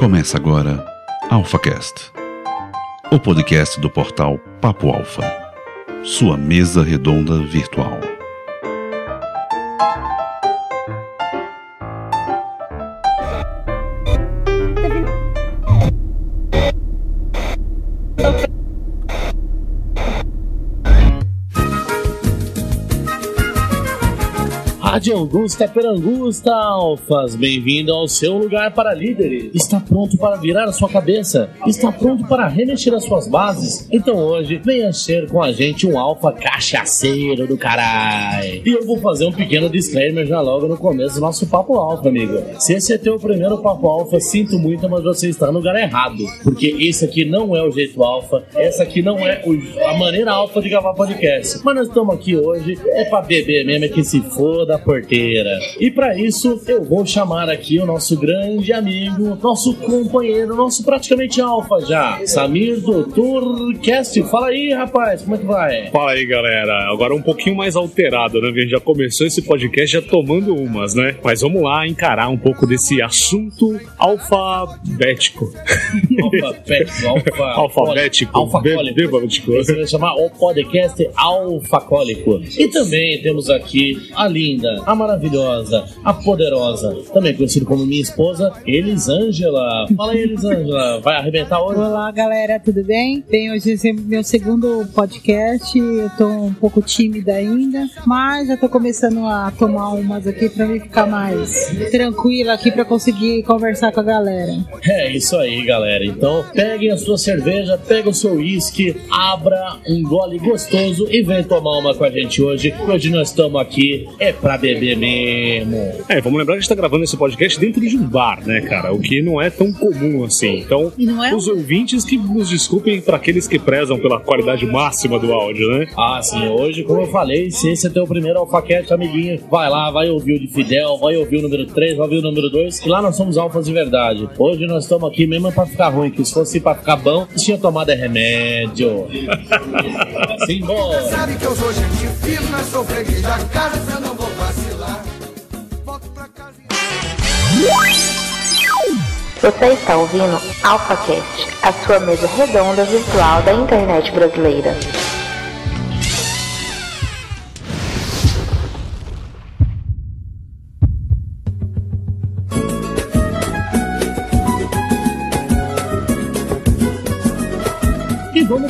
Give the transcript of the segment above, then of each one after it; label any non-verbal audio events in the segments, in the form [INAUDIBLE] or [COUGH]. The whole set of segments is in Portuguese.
Começa agora AlphaCast, o podcast do portal Papo Alfa, sua mesa redonda virtual. Rádio Angusta Perangusta Alfas, bem-vindo ao seu lugar para líderes. Está pronto para virar a sua cabeça? Está pronto para remexer as suas bases? Então hoje venha ser com a gente um alfa cachaceiro do caralho. E eu vou fazer um pequeno disclaimer já logo no começo do nosso papo alfa, amigo. Se esse é teu primeiro papo alfa, sinto muito, mas você está no lugar errado. Porque esse aqui não é o jeito alfa, essa aqui não é o- a maneira alfa de gravar podcast. Mas nós estamos aqui hoje é para beber mesmo, é que se foda porteira. E para isso, eu vou chamar aqui o nosso grande amigo, nosso companheiro, nosso praticamente alfa já, Samir Doutor Cast. Fala aí, rapaz, como é que vai? Fala aí, galera. Agora um pouquinho mais alterado, né? A gente já começou esse podcast já tomando umas, né? Mas vamos lá encarar um pouco desse assunto alfabético. Alfabético, alfa, [LAUGHS] Alfabético. Alfacólico. be- bebático. Esse vai chamar o podcast Alfacólico. E também temos aqui a linda, a maravilhosa, a poderosa, também conhecida como minha esposa, Elisângela. Fala aí, Elisângela. Vai arrebentar hoje? Olá, galera, tudo bem? Bem, hoje é meu segundo podcast. Eu tô um pouco tímida ainda, mas já tô começando a tomar umas aqui pra me ficar mais tranquila aqui pra conseguir conversar com a galera. É isso aí, galera. Então, peguem a sua cerveja, pega o seu uísque, abra um gole gostoso e vem tomar uma com a gente hoje. Hoje nós estamos aqui é pra beber mesmo. É, vamos lembrar que a gente tá gravando esse podcast dentro de um bar, né, cara? O que não é tão comum assim. Então, não é os ouvintes que nos desculpem para aqueles que prezam pela qualidade máxima do áudio, né? Ah, sim, hoje, como eu falei, se esse é teu primeiro alfaquete, amiguinho, vai lá, vai ouvir o de Fidel, vai ouvir o número 3, vai ouvir o número 2, e lá nós somos alfas de verdade. Hoje nós estamos aqui mesmo pra ficar ruim, que se fosse pra ficar bom, tinha tomado é remédio. [LAUGHS] Simbora! Sabe que eu sou gente fina, sou freguês da casa, eu não vou Você está ouvindo AlphaCast, a sua mesa redonda virtual da internet brasileira.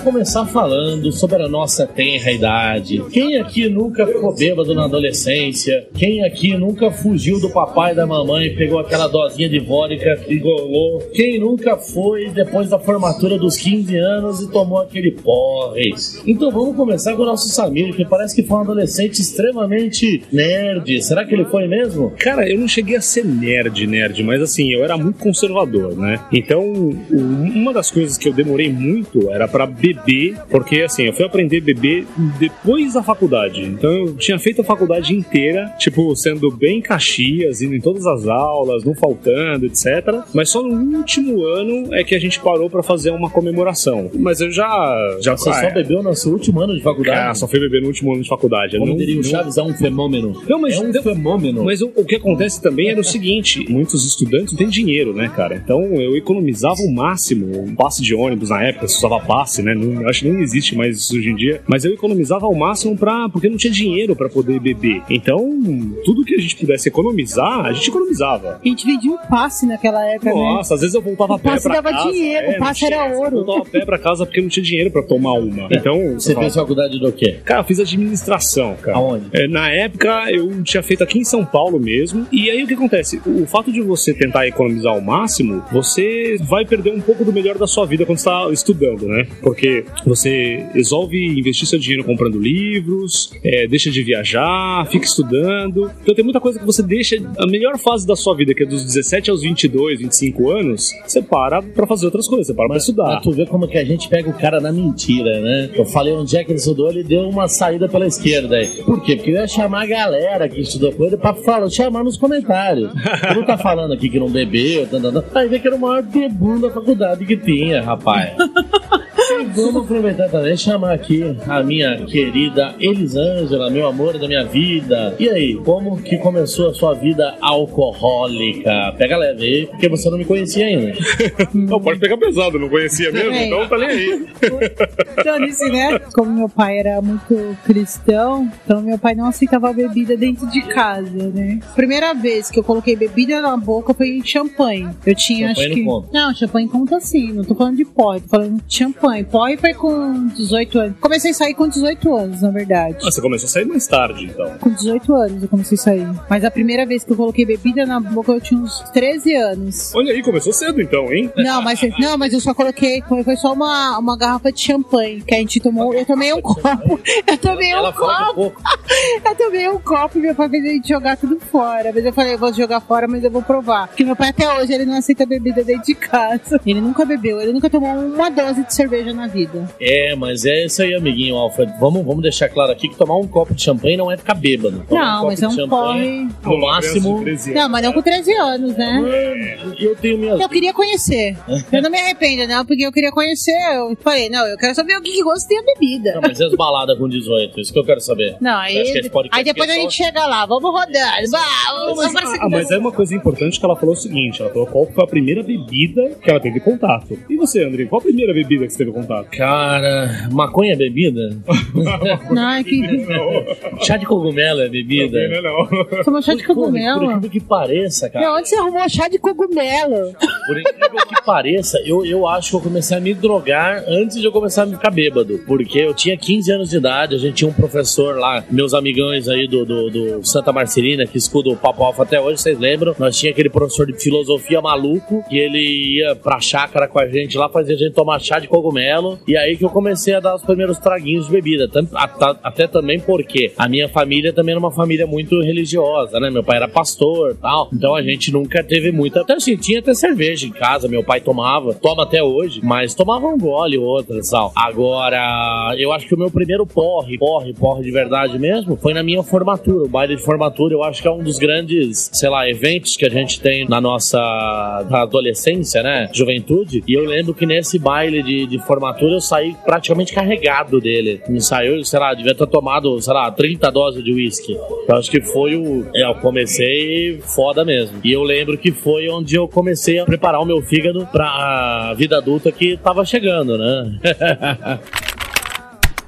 Começar falando sobre a nossa tenra idade. Quem aqui nunca ficou bêbado na adolescência? Quem aqui nunca fugiu do papai e da mamãe pegou aquela dosinha de vodka e golou? Quem nunca foi depois da formatura dos 15 anos e tomou aquele porre? Então vamos começar com o nosso Samir, que parece que foi um adolescente extremamente nerd. Será que ele foi mesmo? Cara, eu não cheguei a ser nerd, nerd, mas assim, eu era muito conservador, né? Então, uma das coisas que eu demorei muito era pra beber, porque assim, eu fui aprender a beber depois da faculdade. Então, eu tinha feito a faculdade inteira, tipo, sendo bem caxias, indo em todas as aulas, não faltando, etc. Mas só no último ano é que a gente parou pra fazer uma comemoração. Mas eu já. já Você ah, só bebeu no seu último ano de faculdade? Ah, só fui beber no último ano de faculdade. Como não- diria o Chaves, é um fenômeno. Não, mas- é um fenômeno. Mas o, o que acontece também era o seguinte: muitos estudantes não têm dinheiro, né, cara? Então eu economizava o máximo. Um passe de ônibus na época, se usava passe, né? Não, acho que nem existe mais isso hoje em dia. Mas eu economizava ao máximo pra, porque não tinha dinheiro pra poder beber. Então, tudo que a gente pudesse economizar, a gente economizava. A gente vendia um passe naquela época, né? Nossa, às vezes eu voltava O a pé passe pra dava casa. dinheiro, o não passe tinha era essa. ouro. Eu voltava a pé pra casa porque não tinha dinheiro pra tomar uma. Então, Você fez faculdade do quê? cara, eu fiz administração, cara. Aonde? É, na época eu tinha feito aqui em São Paulo mesmo. E aí o que acontece? O fato de você tentar economizar ao máximo, você vai perder um pouco do melhor da sua vida quando está estudando, né? Porque você resolve investir seu dinheiro comprando livros, é, deixa de viajar, fica estudando. Então tem muita coisa que você deixa. A melhor fase da sua vida, que é dos 17 aos 22, 25 anos, você para pra fazer outras coisas, você para pra estudar. Pra tu ver como que a gente pega o cara na mentira, né? Eu falei onde é que ele estudou, ele deu uma saída pela esquerda aí. Por quê? Porque eu ia chamar a galera que estudou com ele pra falar, chamar nos comentários. Ele não tá falando aqui que não bebeu, tá, tá, tá. aí vê que era o maior bebum da faculdade que tinha, rapaz. [LAUGHS] Vamos aproveitar também e chamar aqui a minha querida Elisângela, meu amor da minha vida. E aí, como que começou a sua vida alcoólica? Pega leve aí, porque você não me conhecia ainda. [LAUGHS] Não, pode pegar pesado, não conhecia mesmo, Também. então tá nem aí. Então, disse, né? Como meu pai era muito cristão, então meu pai não aceitava bebida dentro de casa, né? Primeira vez que eu coloquei bebida na boca foi em champanhe. Eu tinha, Champanhe acho que. não conta. Não, champanhe conta sim, não tô falando de pó, tô falando de champanhe. Pó foi com 18 anos. Comecei a sair com 18 anos, na verdade. Ah, você começou a sair mais tarde, então. Com 18 anos eu comecei a sair. Mas a primeira vez que eu coloquei bebida na boca eu tinha uns 13 anos. Olha aí, começou cedo então, hein? Não, mas, não, mas eu só coloquei, foi só uma, uma garrafa de champanhe que a gente tomou. Eu tomei um copo. [LAUGHS] [LAUGHS] Eu tomei um copo. Eu tomei um copo e meu pai fez a gente jogar tudo fora. Mas eu falei, eu vou jogar fora, mas eu vou provar. Porque meu pai até hoje ele não aceita bebida dentro de casa. Ele nunca bebeu, ele nunca tomou uma dose de cerveja na vida. É, mas é isso aí, amiguinho Alfred. Vamos, vamos deixar claro aqui que tomar um copo de champanhe não é ficar bêbado. Tomar Não, copo mas é um champanhe, porre. No máximo. Não, mas não com 13 anos, né? Eu tenho minhas. Eu queria conhecer. Eu não me arrependo, não, porque eu queria conhecer. Eu falei, não, eu quero saber o que gosto tem a bebida. Não, mas e as baladas com 18? Isso que eu quero saber. Não, aí, aí depois a é gente chega lá, vamos rodando. Vá, vamos parecer Ah, mas é uma coisa importante que ela falou o seguinte: ela falou qual foi a primeira bebida que ela teve contato. E você, André, qual a primeira bebida que você teve contato? Cara, maconha é bebida? [LAUGHS] Não, é que Não, Chá de cogumelo é bebida? não, não. tomou chá de Por- Por cogumelo. incrível que pareça, cara. Meu, onde você arrumou chá de cogumelo? Por incrível que pareça, eu, eu acho que eu comecei a me drogar antes de eu começar a ficar bêbado. Porque eu tinha 15 anos de idade, a gente tinha um professor lá, meus amigões aí do, do, do Santa Marcelina, que escuda o Papo Alfa até hoje, vocês lembram? Nós tinha aquele professor de filosofia maluco, que ele ia pra chácara com a gente lá, fazia a gente tomar chá de cogumelo. E aí que eu comecei a dar os primeiros traguinhos de bebida. Até também porque a minha família também era uma família muito religiosa, né? Meu pai era pastor tal. Então a gente nunca teve muita. Até assim, tinha até cerveja em casa, meu pai tomava, toma até hoje, mas tomava um gole ou outro e tal. Agora, eu acho que o meu primeiro porre, porre, porre de verdade mesmo, foi na minha formatura. O baile de formatura, eu acho que é um dos grandes, sei lá, eventos que a gente tem na nossa adolescência, né? Juventude. E eu lembro que nesse baile de, de formatura eu saí praticamente carregado dele. Me saiu, sei lá, devia ter tomado, sei lá, 30 doses de uísque. Eu acho que foi o. É, eu comecei foda mesmo. E eu lembro que foi onde eu comecei a preparar o meu fígado pra vida adulta que tava chegando, né? [LAUGHS]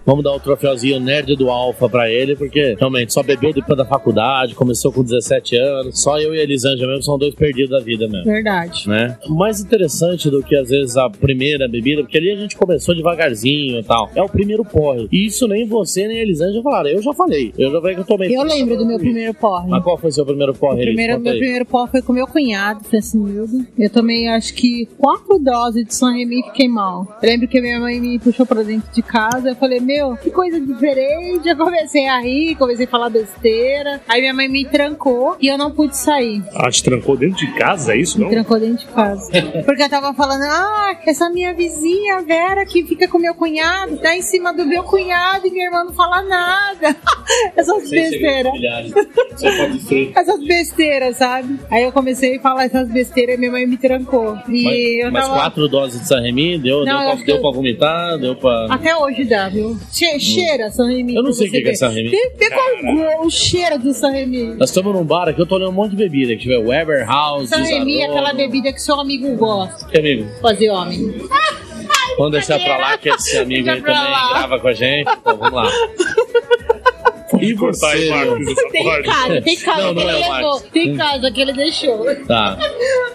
Vamos dar o troféuzinho nerd do Alfa pra ele, porque realmente só bebeu depois da faculdade, começou com 17 anos. Só eu e a Elisângela mesmo são dois perdidos da vida mesmo Verdade. né? O mais interessante do que às vezes a primeira bebida, porque ali a gente começou devagarzinho e tal, é o primeiro porre. E isso nem você nem a Elisângela falaram. Eu já falei. Eu já falei que eu tomei. Eu lembro do meu primeiro porre. Mas qual foi seu primeiro porre? Elis? Primeiro, meu aí. primeiro pó foi com meu cunhado, Francinildo. Eu tomei acho que quatro doses de San Remi e fiquei mal. Eu lembro que minha mãe me puxou pra dentro de casa. Eu falei, meu, que coisa diferente. Eu comecei a rir, comecei a falar besteira. Aí minha mãe me trancou e eu não pude sair. Ela te trancou dentro de casa, é isso? Me Não? trancou dentro de casa. [LAUGHS] Porque eu tava falando, ah, essa minha vizinha, a Vera, que fica com meu cunhado, tá em cima do meu cunhado e minha irmã não fala nada. [LAUGHS] Essas Sem besteiras. familiares. Você pode ser. essas besteiras, sabe? Aí eu comecei a falar essas besteiras e minha mãe me trancou. E Mas, eu mas tava. quatro doses de Sanremi, deu, Não, deu, eu pra, deu eu- pra vomitar, deu pra. Até hoje dá, viu? Che cheira San Remi. Eu não sei o que que é ver. Sanremi. Vê, vê qual o, cheiro do San Remi. Nós estamos num bar aqui, eu tô olhando um monte de bebida. Que tiver Weber House, San Remi é aquela bebida que seu amigo gosta. Que amigo? Fazer homem. Vamos deixar pra lá que esse [LAUGHS] amigo aí também lá. grava com a gente. Então vamos lá. [LAUGHS] E você, Marcos, Tem casa, tem casa Não, que não ele é o levou. Marcos. Tem casa que ele deixou. Tá.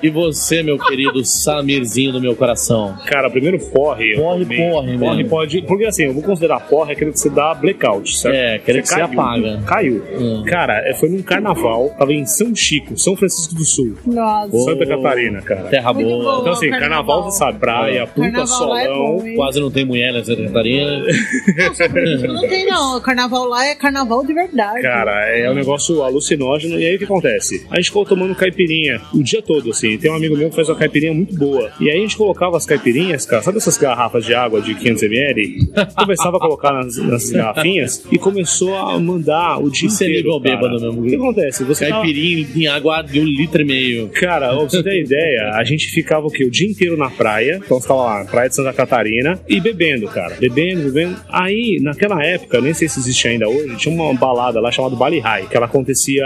E você, meu querido Samirzinho do meu coração? Cara, primeiro porre. eu Porre, tomei. porre Porre mesmo. pode. Porque assim, eu vou considerar porre aquele que você dá blackout, certo? É, aquele que você caiu, apaga. Caiu. Hum. Cara, é, foi num carnaval, tava em São Chico, São Francisco do Sul, Nossa. Santa Catarina, cara. Terra boa. bom. Então, assim, carnaval. carnaval, você sabe, praia, puta Carnaval lá é solão. bom? Quase não tem mulher na Santa Catarina. Não tem não, carnaval lá é carnaval de verdade. Cara, é um negócio alucinógeno. E aí o que acontece? A gente ficou tomando caipirinha o dia todo, assim. tem um amigo meu que faz uma caipirinha muito boa. E aí a gente colocava as caipirinhas, cara, sabe essas garrafas de água de 500ml? Começava a colocar nas, nessas garrafinhas e começou a mandar o dia Isso é inteiro. nível cara. bêbado mesmo. O que acontece? Você tava- Caipirinha em água de um litro e meio. Cara, pra você ter ideia, a gente ficava o quê? O dia inteiro na praia. Então você tava lá, na praia de Santa Catarina, e bebendo, cara. Bebendo, bebendo. Aí, naquela época, nem sei se existe ainda hoje, tinha uma balada lá chamada Bali High, que ela acontecia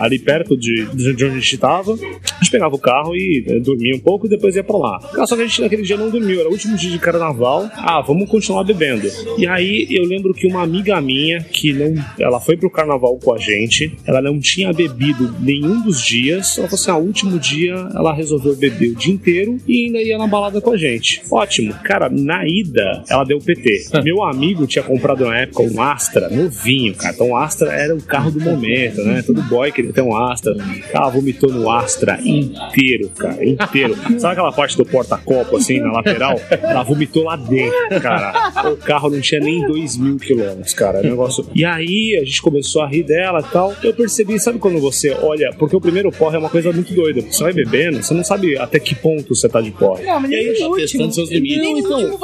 ali perto de, de onde a gente tava. A gente pegava o carro e eh, dormia um pouco e depois ia pra lá. Cara, Só que a gente naquele dia não dormiu, era o último dia de carnaval. Ah, vamos continuar bebendo. E aí eu lembro que uma amiga minha, que não. Ela foi pro carnaval com a gente, ela não tinha bebido nenhum dos dias. Ela falou assim: ah, o último dia ela resolveu beber o dia inteiro e ainda ia na balada com a gente. Ótimo. Cara, na ida, ela deu PT. Meu amigo tinha comprado na época um Astra novinho, cara. Então o Astra era o carro do momento, né? Todo boy queria ter um Astra. Ela vomitou no Astra inteiro, cara. Inteiro. Sabe aquela parte do porta-copo, assim, na lateral? Ela vomitou lá dentro, cara. O carro não tinha nem 2 mil quilômetros, cara. O negócio. E aí a gente começou a rir dela e tal. Eu percebi, sabe quando você olha? Porque o primeiro porre é uma coisa muito doida. Você vai bebendo, você não sabe até que ponto você tá de porre. Não, mas E aí, no último. testando seus limites. Nem no Então-.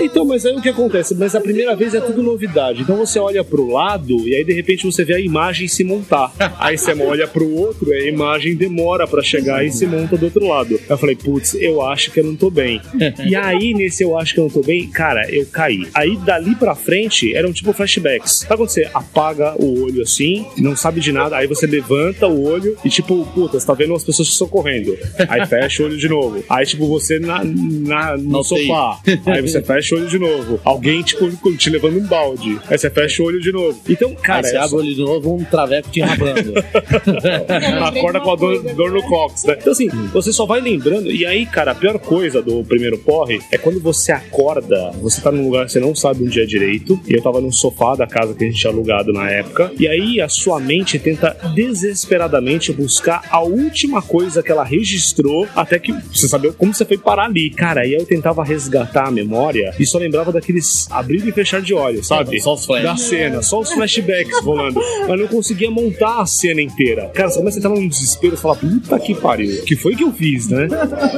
Então, mas aí o que acontece? Mas a primeira vez é tudo novidade. Então você olha pro lado e aí de repente você vê a imagem se montar. Aí você olha pro outro e a imagem demora pra chegar e se monta do outro lado. Eu falei, putz, eu acho que eu não tô bem. E aí, nesse eu acho que eu não tô bem, cara, eu caí. Aí dali pra frente eram tipo flashbacks. Sabe quando você apaga o olho assim, não sabe de nada, aí você levanta o olho e tipo, puta, você tá vendo as pessoas socorrendo. Aí fecha o olho de novo. Aí, tipo, você na, na- no UTI. sofá. Aí você fecha o olho de novo. Alguém, tipo, te levando um balde. Aí você fecha o olho de novo. Então, cara, Aí você abre o olho de novo, um traveco te enrabando. [LAUGHS] acorda com a dor, dor no cox, né? Então, assim, você só vai lembrando. E aí, cara, a pior coisa do primeiro porre é quando você acorda, você tá num lugar que você não sabe onde é direito. E eu tava no sofá da casa que a gente tinha alugado na época. E aí a sua mente tenta desesperadamente buscar a última coisa que ela registrou até que você saber como você foi parar ali. Cara, aí eu tentava resgatar a memória e só lembrava daqueles abrir e fechar de olhos, sabe? Só os flash. Da cena, só os flashbacks rolando. Mas não conseguia montar a cena inteira. Cara, você começa a entrar num desespero e falar, puta que pariu. Que foi que eu fiz, né?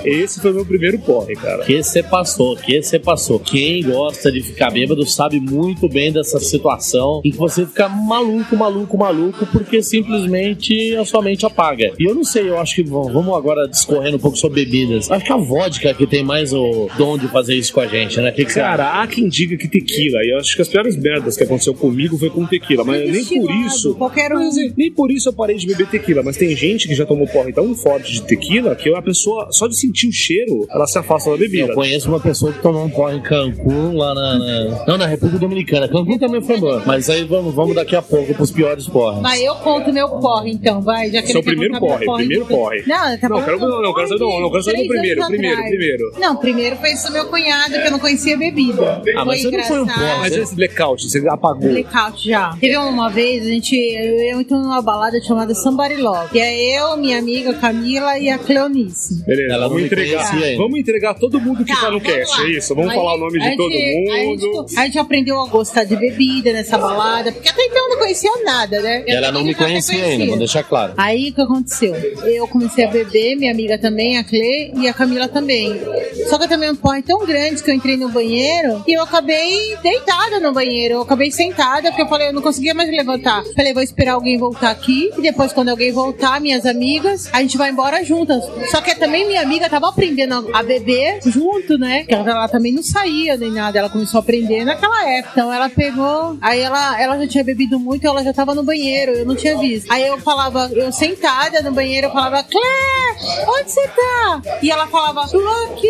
Esse foi o meu primeiro porre, cara. que você passou, que você passou. Quem gosta de ficar bêbado sabe muito bem dessa situação em que você fica maluco, maluco, maluco, porque simplesmente a sua mente apaga. E eu não sei, eu acho que vamos agora discorrendo um pouco sobre bebidas. Acho que a vodka que tem mais o dom de fazer isso com a gente, né? Que, que? Cara, há quem diga que tequila. E eu acho que as piores merdas que aconteceu comigo foi com tequila. Mas nem por isso. Qualquer um. Mas, assim, nem por isso eu parei de beber tequila. Mas tem gente que já tomou porre tão forte de tequila que a pessoa, só de sentir o cheiro, ela se afasta da bebida. Eu conheço uma pessoa que tomou um porre em Cancún, lá na, na- Não, na República Dominicana. Cancún também foi bom. Mas aí vamos, vamos daqui a pouco pros piores porres. Vai, eu conto meu porre, então, vai. Já que Seu quer primeiro meu porre, primeiro porre. Não, tá Não, quero- não, não, quero saber- não, não, quero saber do primeiro, primeiro, primeiro. Não, primeiro foi isso meu cunhado, que eu não conhecia bebida. Ah, mas você não foi um engraçado. Mas esse blackout, você apagou. Blackout já. Teve uma vez, a gente. Eu entro numa balada chamada Somebody Love. Que é eu, minha amiga Camila e a Cleonice. Beleza, Ela vamos entregar. Vamos entregar todo mundo que tá, no vamos cast, lá. é isso? Vamos Aí, falar o nome de a todo gente- a mundo. gente- A gente, aprendeu a gostar de bebida nessa balada, porque até então eu não conhecia nada, né? Eu Ela não me conhecia ainda, vou deixar claro. Aí o que aconteceu? Eu comecei a beber, minha amiga também, a Cle e a Camila também. Só que eu tomei um porre tão grande que eu entrei no banheiro e eu acabei deitada no banheiro. Eu acabei sentada porque eu falei, eu não conseguia mais levantar. Falei, vou esperar alguém voltar aqui e depois, quando alguém voltar, minhas amigas, a gente vai embora juntas. Só que também minha amiga tava aprendendo a beber junto, né? Porque ela, também não saía nem nada. Ela começou a aprender naquela época. Então ela pegou, aí ela, ela já tinha bebido muito, ela já tava no banheiro, eu não tinha visto. Aí eu falava, eu sentada no banheiro, eu falava, Claire, onde você tá? E ela falava, tô aqui.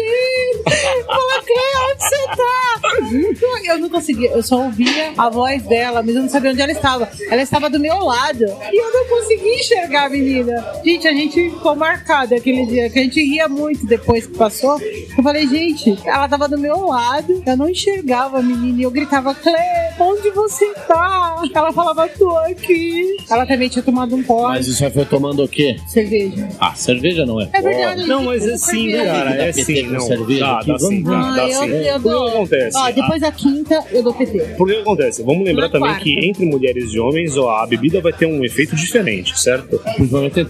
[LAUGHS] Eu falava, Claire, onde você tá? Eu não conseguia, eu só ouvia a voz dela, mas eu não sabia onde ela estava. Ela estava do meu lado e eu não conseguia enxergar a menina. Gente, a gente ficou marcada aquele dia, que a gente ria muito depois que passou. Eu falei, gente, ela tava do meu lado, eu não enxergava a menina e eu gritava, Claire, onde você tá? Ela falava, tô aqui. Ela também tinha tomado um porre, Mas isso aí foi tomando o quê? cerveja. Ah, cerveja não é? É verdade. Não, mas é sim, cara, é sim, não. cerveja Dá, aqui? dá sim, dá, Ah, dá eu, sim. eu O que dou. acontece? Ó, depois da quinta, eu dou PT. Por que acontece? Vamos lembrar Na também quarta. Que entre mulheres e homens, ó, a bebida vai ter um efeito diferente, certo?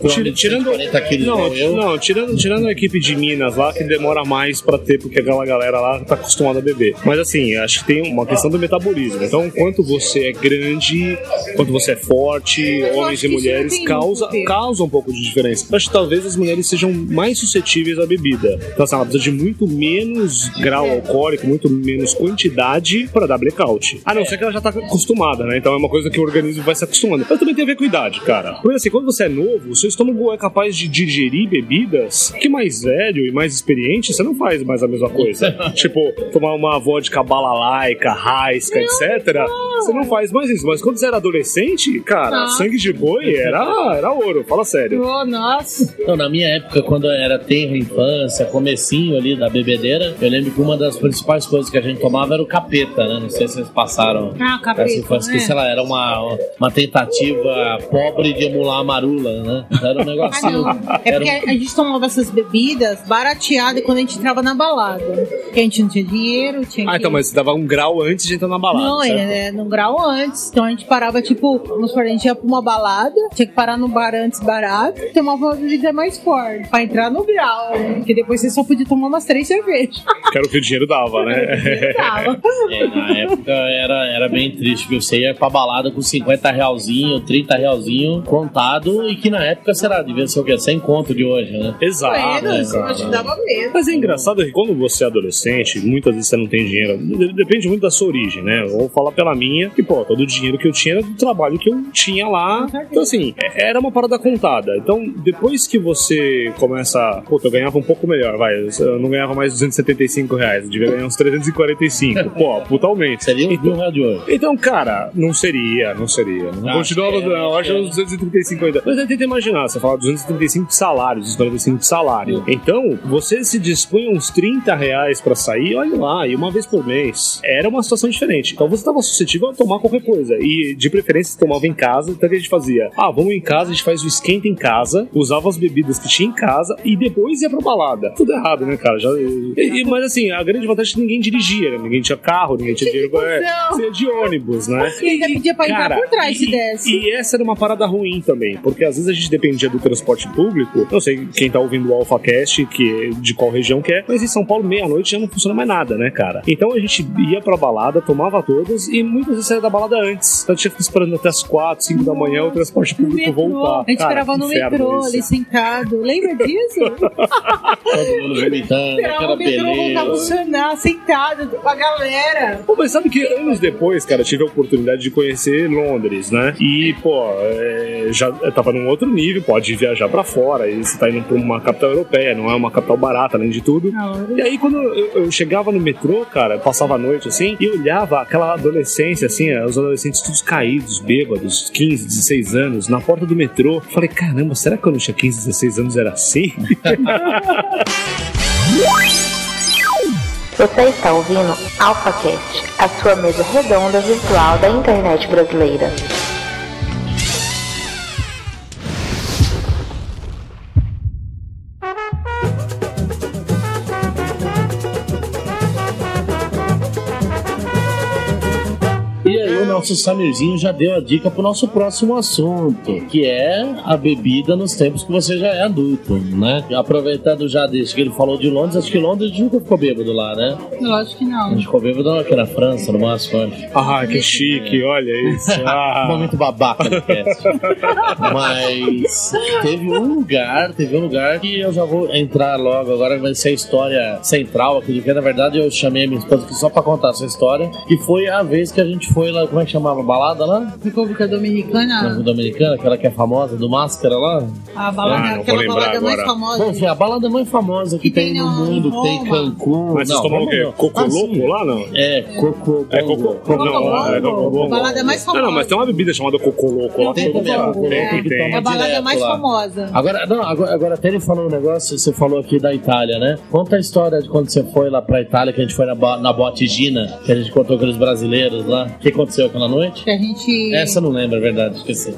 Tira- tirando- 40 quilos Não, Não, tirando, tirando a equipe de Minas lá, que demora mais pra ter, porque aquela galera lá tá acostumada a beber. Mas assim, acho que tem uma questão do metabolismo. Então, quanto você é grande, quanto você é forte, Eu homens e mulheres, causa, causa um pouco de diferença. Eu acho que talvez as mulheres sejam mais suscetíveis à bebida. Então, assim, ela precisa de muito menos grau alcoólico, muito menos quantidade pra dar blackout. A não ser que ela já tá acostumada, né? Então é uma coisa que o organismo vai se acostumando. Mas também tem a ver com idade, cara. Porque assim, quando você é novo, o seu estômago é capaz de digerir bebidas que mais velho e mais experiente, você não faz mais a mesma coisa. [LAUGHS] tipo, tomar uma vodka balalaica, raisca, etc. Você não faz mais isso. Mas quando você era adolescente, cara, Não. sangue de boi era, era ouro, fala sério. Oh, nossa. Não, na minha época, quando eu era tenra infância, comecinho ali da bebedeira, eu lembro que uma das principais coisas que a gente tomava era o capeta, né? Não sei se vocês passaram Ah, essa capeta, infância, que né? sei lá, era uma, uma tentativa pobre de emular a marula, né? Era um Ah, negocinho. não. É porque um- a gente tomava essas bebidas barateadas quando a gente entrava na balada. Porque a gente não tinha dinheiro, tinha Ah, que... então, mas você dava um grau antes de entrar na balada. Não, certo? é, é num grau antes. Então a gente parava, tipo, vamos supor, a gente ia pra uma balada, tinha que parar no bar antes barato, tomava uma bebida mais forte, pra entrar no grau. Porque depois você só podia tomar umas três cervejas. Que era o que o dinheiro dava, né? [LAUGHS] Tava. É, na época era, era bem triste, porque você ia pra balada com 50 realzinho, 30 realzinho contado, e que na época, será, devia ser o quê? Sem conto de hoje, né? Exato. Menos, cara. eu te dava medo. Mas é engraçado que quando você é adolescente, muitas vezes você não tem dinheiro. de- Depende muito da sua origem, né? Eu vou falar pela minha, que, pô, todo o dinheiro que eu tinha era do trabalho que eu tinha lá. Então, assim, é- era uma parada contada. Então, depois que você começa. Pô, eu ganhava um pouco melhor, vai. Eu não ganhava mais 275 reais, eu devia ganhar uns 345. Pô, [LAUGHS] puta aumento. Seria mil reais de hoje. Então, cara, não seria, não seria. Não Ah, continuava, é, não, acho é. uns 235 ainda. Mas eu tento imaginar, você fala 235 de salário, 245 de salário. Então, você se dispõe a uns 30 reais pra sair, olha lá, e uma vez por mês. Era uma situação diferente. Então você tava suscetível a tomar qualquer coisa. E de preferência você tomava em casa. Então o que a gente fazia? Ah, vamos em casa, a gente faz o esquenta em casa, usava as bebidas que tinha em casa e depois ia pra balada. Tudo errado, né, cara? Já, e- mas assim, a grande vantagem é que ninguém dirigia, né? Ninguém tinha carro, ninguém tinha dinheiro. É, Não. você ia de ônibus, né? E ainda pedia pra entrar Cara, por trás se desse. e essa era uma parada ruim também, porque às vezes a gente dependia do transporte público. Não sei quem tá ouvindo o AlphaCast, que de qual região que é, mas em São Paulo, meia-noite já não funciona mais nada, né, cara? Então a gente ia pra balada, tomava todas e muitas vezes saía da balada antes. Então tinha que ficar esperando até as 4, 5 da manhã o transporte público metrô. voltar. A gente Cara, esperava no metrô, ali sentado. Lembra disso? [LAUGHS] Todo mundo vomitando, aquela o metrô voltar a beleza. funcionar, sentado com a galera. Pô, mas sabe que anos depois, cara, tive a oportunidade de conhecer Londres, né? E, pô, é, já tava num outro nível, pode viajar pra fora, e você tá indo pra uma capital europeia, não é uma capital barata, além de tudo. E aí, quando eu, eu chegava no metrô, cara, passava a noite assim, e olhava aquela adolescência, assim, eh, os adolescentes todos caídos, bêbados, 15, 16 anos, na porta do metrô. Falei, caramba, será que quando eu tinha 15, 16 anos era assim? [LAUGHS] [LAUGHS] Você está ouvindo AlphaCast, a sua mesa redonda virtual da internet brasileira. Nosso Samirzinho já deu a dica pro nosso próximo assunto, que é a bebida nos tempos que você já é adulto, né? Aproveitando já desde que ele falou de Londres, acho que Londres a gente nunca ficou bêbado lá, né? Lógico que A não. gente ficou bêbado aqui na França, no máximo, acho. ah, que chique, olha isso. [LAUGHS] Ah. Momento babaca do cast. Mas teve um lugar, teve um lugar que eu já vou entrar logo. Agora vai ser a história central aqui, que na verdade eu chamei a minha esposa aqui só pra contar essa história. Que foi a vez que a gente foi lá, como é que chamava a balada lá? República Na Dominicana, Dominicana, aquela que é famosa, do Máscara lá. a balada, Ah, vou aquela balada mais famosa. Bom, enfim, a balada mais famosa que, Que tem, tem no mundo, que tem Roma. Cancún. Mas vocês não, tomam o Roma quê? não. Coco Ah, lá, não? É, Coco. É coco. Coco Não, é Bongo. coco bongo. A balada mais Não, famosa. não, mas tem uma bebida chamada coco louco lá. Tem Tem, É a balada mais famosa. Agora, não, agora, agora até ele falou um negócio, você falou aqui da Itália, né? Conta a história de quando você foi lá pra Itália, que a gente foi na, na Boate Gina, que a gente contou aqueles brasileiros lá. O que aconteceu aquela noite? Que a gente. Essa eu não lembro, é verdade, esqueci.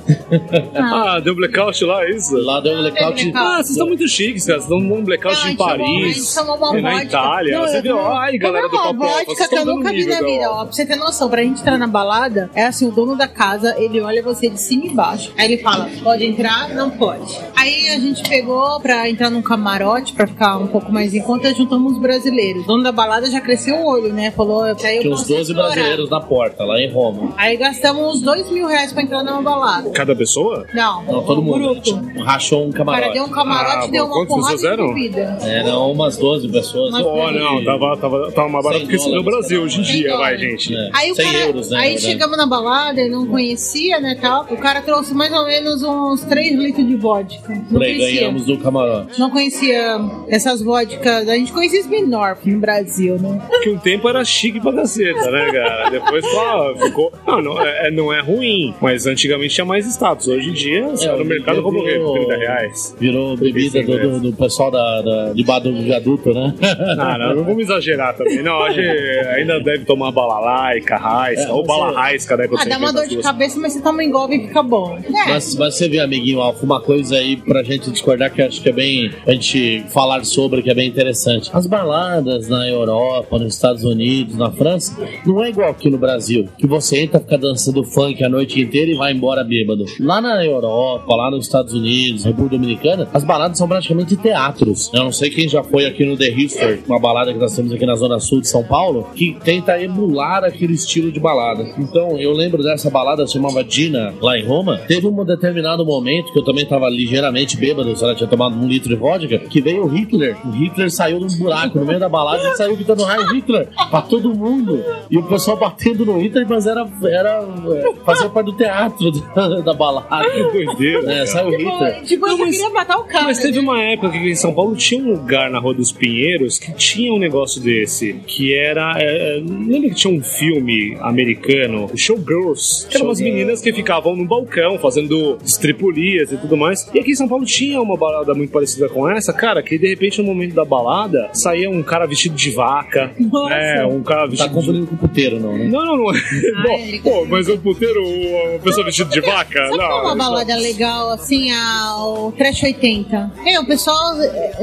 Ah, [LAUGHS] deu blackout lá, é isso? Lá deu um blackout. blackout. Ah, vocês estão muito chiques, cara. Vocês dão um blackout Não, em tomou- a Paris, gente tomou uma na vodka. Itália. Não, Você eu viu? Ai, galera do Papo vodka que eu nunca vi nível, na vida. ó. Pra você ter noção, pra gente entrar na balada, é assim, o dono da casa, ele olha você de cima e embaixo. Aí ele fala, pode entrar? Não pode. Aí a gente pegou pra entrar num camarote, pra ficar um pouco mais em conta, juntamos os brasileiros. O dono da balada já cresceu o olho, né? Falou, pra eu Tinha uns posso 12 explorar. brasileiros na porta, lá em Roma. Aí gastamos uns dois mil reais pra entrar numa balada. Cada pessoa? Não, Não, todo um mundo. grupo. Rachou um O cara camarote. deu um camarote Ah, e deu bom, uma porrada pessoas de eram? bebida. Eram umas 12 pessoas. Mas- Oh, não, tava, tava, tava mais barato 100 que isso no dólares. Brasil hoje em dia, vai, gente. É, Aí, o 100 cara, euros, né? aí verdade. chegamos na balada, ele não conhecia, né, tal. O cara trouxe mais ou menos uns 3 litros de vodka. Não Por aí conhecia. ganhamos do camarote. Não conhecia essas vodkas. A gente conhecia Smirnoff no Brasil, né? Que um tempo era chique pra caceta, né, cara? Depois pô, ficou. Não, não é, não é ruim, mas antigamente tinha mais status. Hoje em dia, você É, no mercado dia compra o quê? virou- 30 reais. Virou bebida do, do, do pessoal da, da, de bar do viaduto, né? Não, não, não vamos exagerar também. Não, hoje ainda deve tomar balalaica, raisca, É, ou bala é- raisca, né? quando Ah, dá uma dor de duas. cabeça, mas você toma golpe e fica bom. É. Mas, mas você vê, amiguinho, Alfa, uma coisa aí pra gente discordar que eu acho que é bem. a gente falar sobre, que é bem interessante. As baladas na Europa, nos Estados Unidos, na França, não é igual aqui no Brasil, que você entra, fica dançando funk a noite inteira e vai embora bêbado. Lá na Europa, lá nos Estados Unidos, República Dominicana, as baladas são praticamente teatros. Eu não sei quem já foi aqui no The History, uma balada que nós temos aqui na Zona Sul de São Paulo, que tenta emular aquele estilo de balada. Então, eu lembro dessa balada, se chamava Dina, lá em Roma. Teve um determinado momento que eu também tava ligeiramente bêbado, se ela tinha tomado um litro de vodka, que veio o Hitler. O Hitler saiu de um buraco no meio da balada e saiu gritando Heil Hitler pra todo mundo. E o pessoal batendo no Hitler, mas era, era é, fazia parte do teatro da, da balada. Que doideira. É, saiu o Hitler. Tipo, eu Não, já mas- queria matar o cara. Mas teve né? uma época que em São Paulo tinha um lugar na Rua dos Pinheiros que tinha um negócio desse, que era. é, é, lembra que tinha um filme americano, Showgirls? Que eram umas meninas que ficavam no balcão fazendo estripulias e tudo mais. E aqui em São Paulo tinha uma balada muito parecida com essa, cara, que de repente no momento da balada saía um cara vestido de vaca. Nossa. É, um cara Tá vestido de confundindo com puteiro, não, né? não, não, não. ele- [LAUGHS] Bom, pô, mas o puteiro, uma pessoa vestida de vaca? Sabe não. é uma balada legal, assim, a, o Trash 80? É, o pessoal.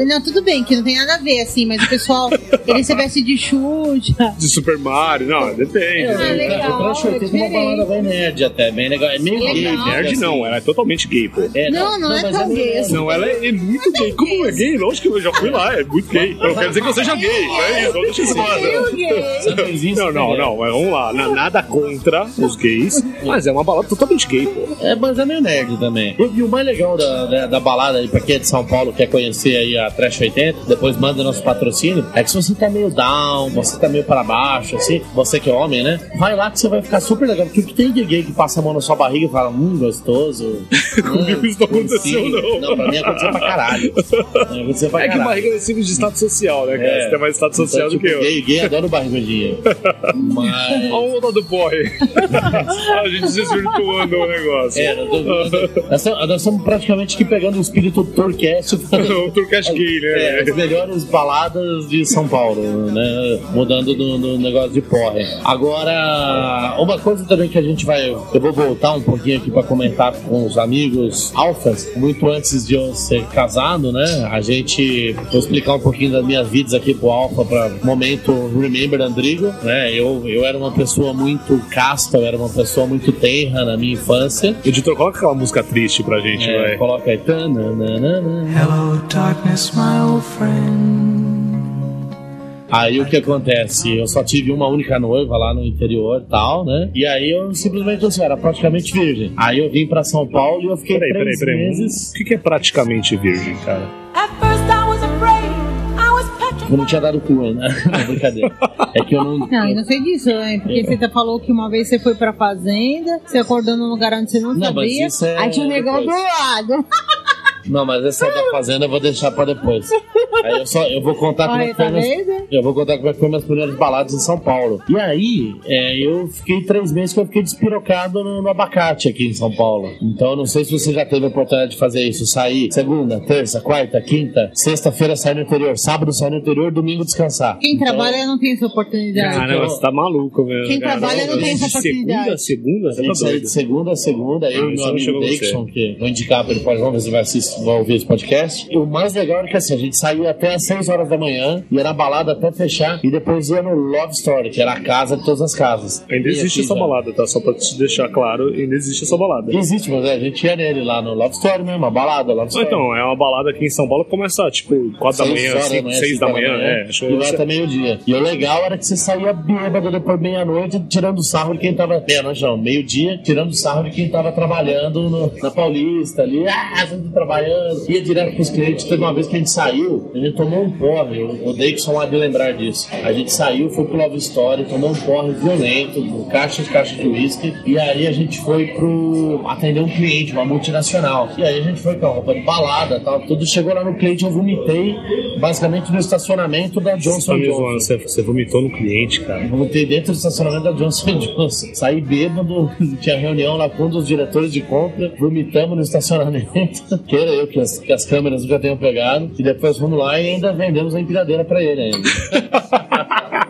Não, tudo bem, que não tem nada a ver, assim, mas o pessoal. [LAUGHS] ele se veste de Xuxa. De Super Mario, não, depende. Ah, né? legal, Eu acho que é tem uma diferente. balada bem nerd até, bem legal. É meio É gay. legal. Nerd assim. não, ela é totalmente gay, pô. É, Não, não é mas tão meio gay assim. Não, ela é, é muito gay. Como é gay? Lógico que eu já fui lá, é muito gay. Não quer dizer que eu seja gay, não é isso, não deixa isso. Eu. Não, [LAUGHS] não, não, mas vamos lá. na- Nada contra os gays, mas é uma balada totalmente gay, pô. É, mas é meio nerd também. E o mais legal da, da, da balada aí, pra quem é de São Paulo, quer conhecer aí a Trash 80, depois manda nosso patrocínio, é que se você tá meio down, você tá meio para baixo, assim, você que é homem, né? Vai lá que você vai ficar super legal, porque o que tem de gay que passa a mão na sua barriga e fala, hum, gostoso. [LAUGHS] Comigo isso não aconteceu, não. Não, pra mim aconteceu pra caralho. Aconteceu pra É que caralho. barriga é símbolo de status social, né, cara? É. Você tem mais status social Então, do que tipo, eu. Gay, gay adora o barrigudinho. [LAUGHS] Mas... Olha o do boy. [LAUGHS] a gente desvirtuando o negócio. É, nós estamos- praticamente aqui pegando o espírito do Tourcast [LAUGHS] o gay, É, né? as melhores baladas de São Paulo, né? Mudando do, do negócio de porre. Agora, uma coisa também que a gente vai. Eu vou voltar um pouquinho aqui pra comentar com os amigos alfas. Muito antes de eu ser casado, né? A gente. Vou explicar um pouquinho das minhas vidas aqui pro Alfa pra momento Remember Andrigo, né? Eu, eu era uma pessoa muito eu era uma pessoa muito tenra na minha infância. Editor, coloca aquela música triste pra gente, É, vai. coloca aí. Hello, darkness, my old friend. Aí o que acontece? Eu só tive uma única noiva lá no interior e tal, né? E aí eu simplesmente assim, era praticamente virgem. Aí eu vim pra São Paulo e eu fiquei Peraí, peraí, três peraí. meses. O que é praticamente virgem, cara? Eu não tinha dado cu ainda. [LAUGHS] Não, brincadeira. É que eu não. Não, eu não sei disso, né? Porque você tá falou que uma vez você foi pra fazenda, você acordou num lugar onde você não, Não, mas sabia. isso é Aí tinha um negão do lado. [LAUGHS] Não, mas essa da fazenda eu vou deixar pra depois. Aí eu só eu vou contar como é que foi tá minhas- vendo? Eu vou contar como é que foi minhas primeiras baladas em São Paulo. E aí, é, eu fiquei três meses que eu fiquei despirocado no, no abacate aqui em São Paulo. Então, eu não sei se você já teve a oportunidade de fazer isso. Sair segunda, terça, quarta, quinta, sexta-feira sair no interior, sábado sair no interior, domingo descansar. Quem Então, trabalha não tem essa oportunidade. Caramba, você tá maluco, velho. Quem cara. trabalha não tem essa De Segunda, oportunidade. segunda, você tá sair doido. de segunda a segunda, eu Ah, e meu não amigo. Dixon, que vou indicar pra ele, pode, vamos ver se vai, assistir, vai ouvir esse podcast. E o mais legal é que assim, a gente saía até às 6 horas da manhã, ia na balada até fechar, e depois ia no Love Story, que era a casa de todas as casas. Ainda existe essa já- balada, tá? Só pra te deixar claro, ainda existe essa balada. Existe, mas é, a gente ia nele lá no Love Story mesmo, a balada, Love Story. Então, é uma balada aqui em São Paulo que começa, tipo, 4 da manhã, horas 5, 6 cinco da manhã, é. Acho E vai que até meio-dia. E o legal era que você saía bêbado depois meia-noite, tirando sarro de quem tava. Meia-noite não, meio-dia, tirando sarro de quem tava trabalhando no- na Paulista ali. Ah, você tá Ia direto pros clientes. Teve uma vez que a gente saiu, a gente tomou um porre. Eu odeio que só há de lembrar disso. A gente saiu, foi pro Love Story, tomou um porre violento, caixas e caixas de uísque. E aí a gente foi pro atender um cliente, uma multinacional. E aí a gente foi com a roupa de balada tal. Tudo chegou lá no cliente, eu vomitei basicamente no estacionamento da Você tá Johnson Johnson. zoando, você, você vomitou no cliente, cara. Vomitei dentro do estacionamento da Johnson [LAUGHS] Johnson. Saí bêbado, [LAUGHS] tinha reunião lá com um dos diretores de compra, vomitamos no estacionamento. [LAUGHS] Queira eu que as, que as câmeras nunca tenham pegado. E depois fomos lá e ainda vendemos a empilhadeira pra ele ainda. [LAUGHS]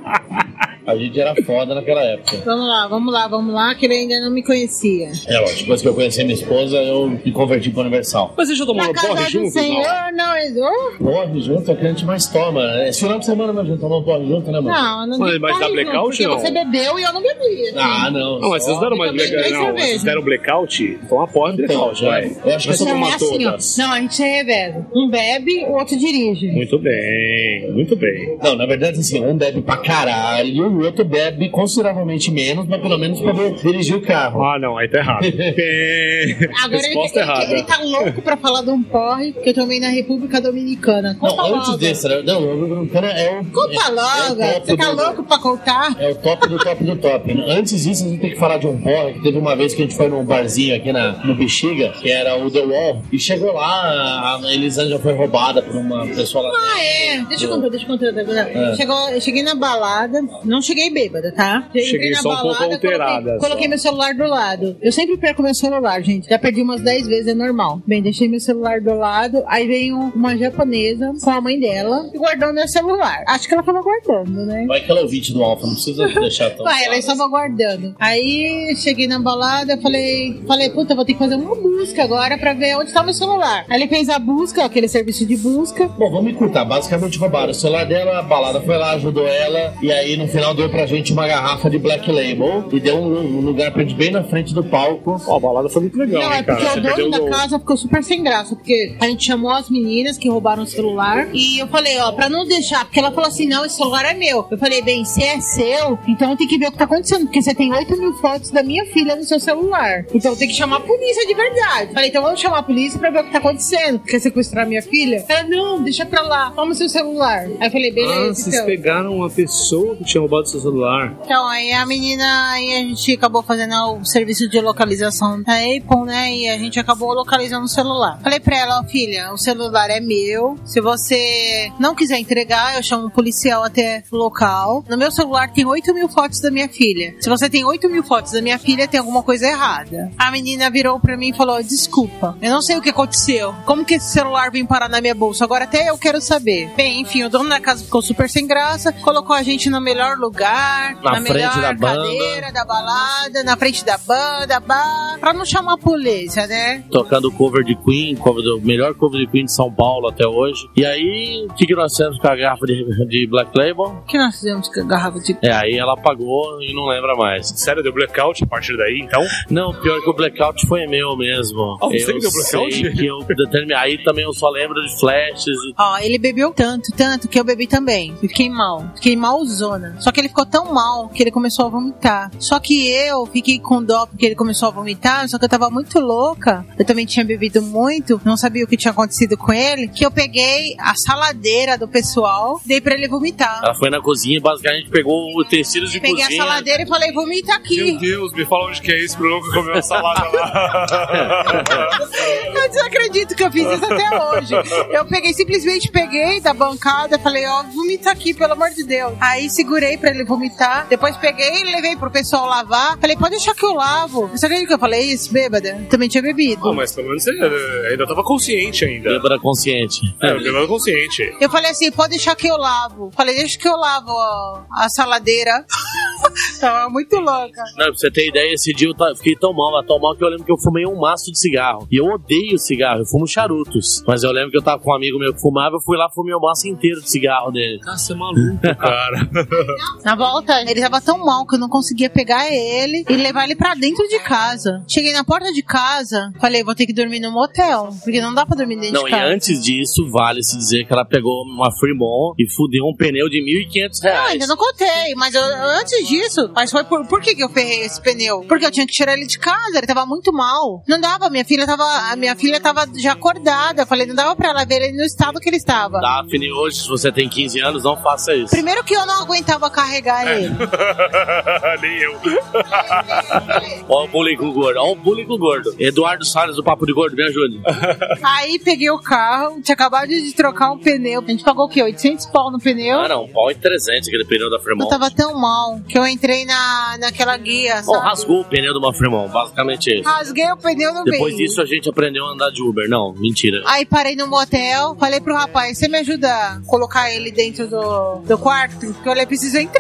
A gente era foda naquela época. Vamos lá, vamos lá, vamos lá, que ele ainda não me conhecia. É lógico, depois que eu conheci minha esposa, eu me converti pro Universal. Mas você já tomou casa do junto? Senhor, não, oh, Porre junto é o que a gente mais toma. Esse final de semana a gente tomou um porre junto, né, mano? não, não Mas- mas dá blackout, Porque não? você bebeu e eu não bebi. assim. Ah, não. Não, mas vocês deram mais Eu tomei blackout. três Não, vocês deram blackout? Então uma porra é Então, blackout, já- vai. eu acho que Não, tomou é assim, ó. todas. Não, a gente se reveza. Um bebe, o outro dirige. Muito bem, muito bem. Não, na verdade, assim, um bebe pra caralho o outro bebe consideravelmente menos, mas pelo menos poder dirigir o carro. Ah, não, aí tá errado. [LAUGHS] Agora ele, Resposta ele, errada. ele tá louco pra falar de um porre que eu tomei na República Dominicana. Conta Não, antes logo. desse, né? não, o Dominicana é o. Conta é, logo. é o Você tá do- louco pra contar? É o top do top do top. Antes disso, a gente tem que falar de um porre que teve uma vez que a gente foi num barzinho aqui na, no Bexiga, que era o The Wall, e chegou lá, a Elisângela foi roubada por uma pessoa lá. Ah, é. Deixa eu contar, deixa eu contar. É. Chegou, eu cheguei na balada, não cheguei bêbada, tá? Cheguei só um pouco alterada, Coloquei, coloquei meu celular do lado. Eu sempre perco meu celular, gente. Já perdi umas 10 vezes, é normal. Bem, deixei meu celular do lado. Aí veio uma japonesa com a mãe dela e guardou meu celular. Acho que ela tava guardando, né? Vai que ela é ouvinte do Alfa, não precisa deixar tão. Vai, ela estava guardando. Aí cheguei na balada, falei, falei, puta, vou ter que fazer uma busca agora pra ver onde tá meu celular. Aí ele fez a busca, aquele serviço de busca. Bom, vamos encurtar. Basicamente roubaram o celular dela, a balada foi lá, ajudou ela, e aí no final deu pra gente uma garrafa de Black Label e deu um, um lugar pra gente bem na frente do palco. Ó, a balada foi muito legal, Não, hein, é cara. porque Você o dono da o- casa ficou super sem graça, porque a gente chamou as meninas que roubaram o celular e eu falei, ó, pra não deixar, porque ela falou assim, não, esse celular é meu. Eu falei, bem, se é seu, então tem que ver o que tá acontecendo, porque você tem 8 mil fotos da minha filha no seu celular. Então tem que chamar a polícia de verdade. Falei, então vamos chamar a polícia pra ver o que tá acontecendo. Quer sequestrar minha filha? Ela, não, deixa pra lá, toma seu celular. Aí eu falei, Ah, beleza, vocês então. pegaram uma pessoa que tinha roubado seu celular. Então, aí a menina, aí a gente acabou fazendo o serviço de localização da Apple, né? E a gente acabou localizando o celular. Falei pra ela, ó, filha, o celular é meu. Se você não quiser entregar, eu chamo um policial até o local. No meu celular tem 8 mil fotos da minha filha. Se você tem 8 mil fotos da minha filha, tem alguma coisa errada. A menina virou pra mim e falou: Desculpa, eu não sei o que aconteceu. Como que esse celular veio parar na minha bolsa? Agora até eu quero saber. Bem, enfim, o dono da casa ficou super sem graça, colocou a gente no melhor lugar, Na na, frente melhor da banda. cadeira da balada, na frente da banda, bar, pra não chamar a polícia, né? tocando cover de Queen, cover do melhor cover de Queen de São Paulo até hoje. E aí, o que, que nós fizemos com a garrafa de, de Black Label? O que nós fizemos com a garrafa de. É, aí ela apagou e não lembra mais. Sério, deu blackout a partir daí, então? Não, pior que o blackout foi meu mesmo. Ah, você eu que deu blackout? sei que eu determinei. Aí também eu só lembro de flashes. Ó, ele bebeu tanto, tanto que eu bebi também. E fiquei mal. Fiquei malzona. Só que ele ficou tão mal que ele começou a vomitar. Só que eu fiquei com dó porque ele começou a vomitar. Só que eu tava muito louca. Eu também tinha bebido muito. Não sabia o que tinha acontecido com ele. Que eu peguei a saladeira do pessoal. Dei pra ele vomitar. Ela foi na cozinha e basicamente pegou o tecidos de Peguei a cozinha. saladeira e falei, vomita aqui. Deus, me fala onde que é isso pro nunca comer uma salada lá. [LAUGHS] Eu desacredito que eu fiz isso até hoje. Eu peguei, simplesmente peguei da bancada, falei, ó, vomita aqui, pelo amor de Deus. Aí segurei pra ele vomitar. Depois peguei e levei pro pessoal lavar. Falei, pode deixar que eu lavo. Você acredita que eu falei isso, bêbada? Também tinha bebido. Pô, mas pelo menos você ainda tava consciente ainda. Bêbada consciente. É, tava consciente. Eu falei assim, pode deixar que eu lavo. Falei, deixa que eu lavo ó, a saladeira. [LAUGHS] Tava muito louca. Não, pra você ter ideia, esse dia eu fiquei tão mal, tão mal que eu lembro que eu fumei um maço de cigarro. E eu odeio cigarro, eu fumo charutos. Mas eu lembro que eu tava com um amigo meu que fumava, eu fui lá e fumei o maço inteiro de cigarro dele. Ah, você é maluco, [LAUGHS] cara. Na volta, ele tava tão mal que eu não conseguia pegar ele e levar ele pra dentro de casa. Cheguei na porta de casa, falei, vou ter que dormir no motel, porque não dá pra dormir dentro Não, de e casa. antes disso, vale se dizer que ela pegou uma Fremont e fudeu um pneu de 1.500 Não, reais. ainda não contei, mas eu- antes disso, mas foi por, por que, que eu ferrei esse pneu? Porque eu tinha que tirar ele de casa, ele tava muito mal. Não dava, minha filha tava, a minha filha tava já acordada. Eu falei, não dava pra ela ver ele no estado que ele estava. Daphne, hoje, se você tem 15 anos, não faça isso. Primeiro que eu não aguentava carregar ele. [LAUGHS] Nem eu. [LAUGHS] Ó o bullying com o gordo, ó o bullying com o gordo. Eduardo Salles do Papo de Gordo, me ajude. [LAUGHS] Aí peguei o carro, tinha acabado de trocar um pneu. A gente pagou o quê? 800 pau no pneu? Ah, não, pau em 300 aquele pneu da Eu Fremont. tava tão mal que eu entrei na, naquela guia, Ó, sabe? rasgou o pneu de uma Fremont, basicamente isso. Rasguei o pneu no Depois meio. disso a gente aprendeu a andar de Uber. Não, mentira. Aí parei no motel, falei pro rapaz, você me ajuda a colocar ele dentro do, do quarto? Porque eu falei, preciso entrar.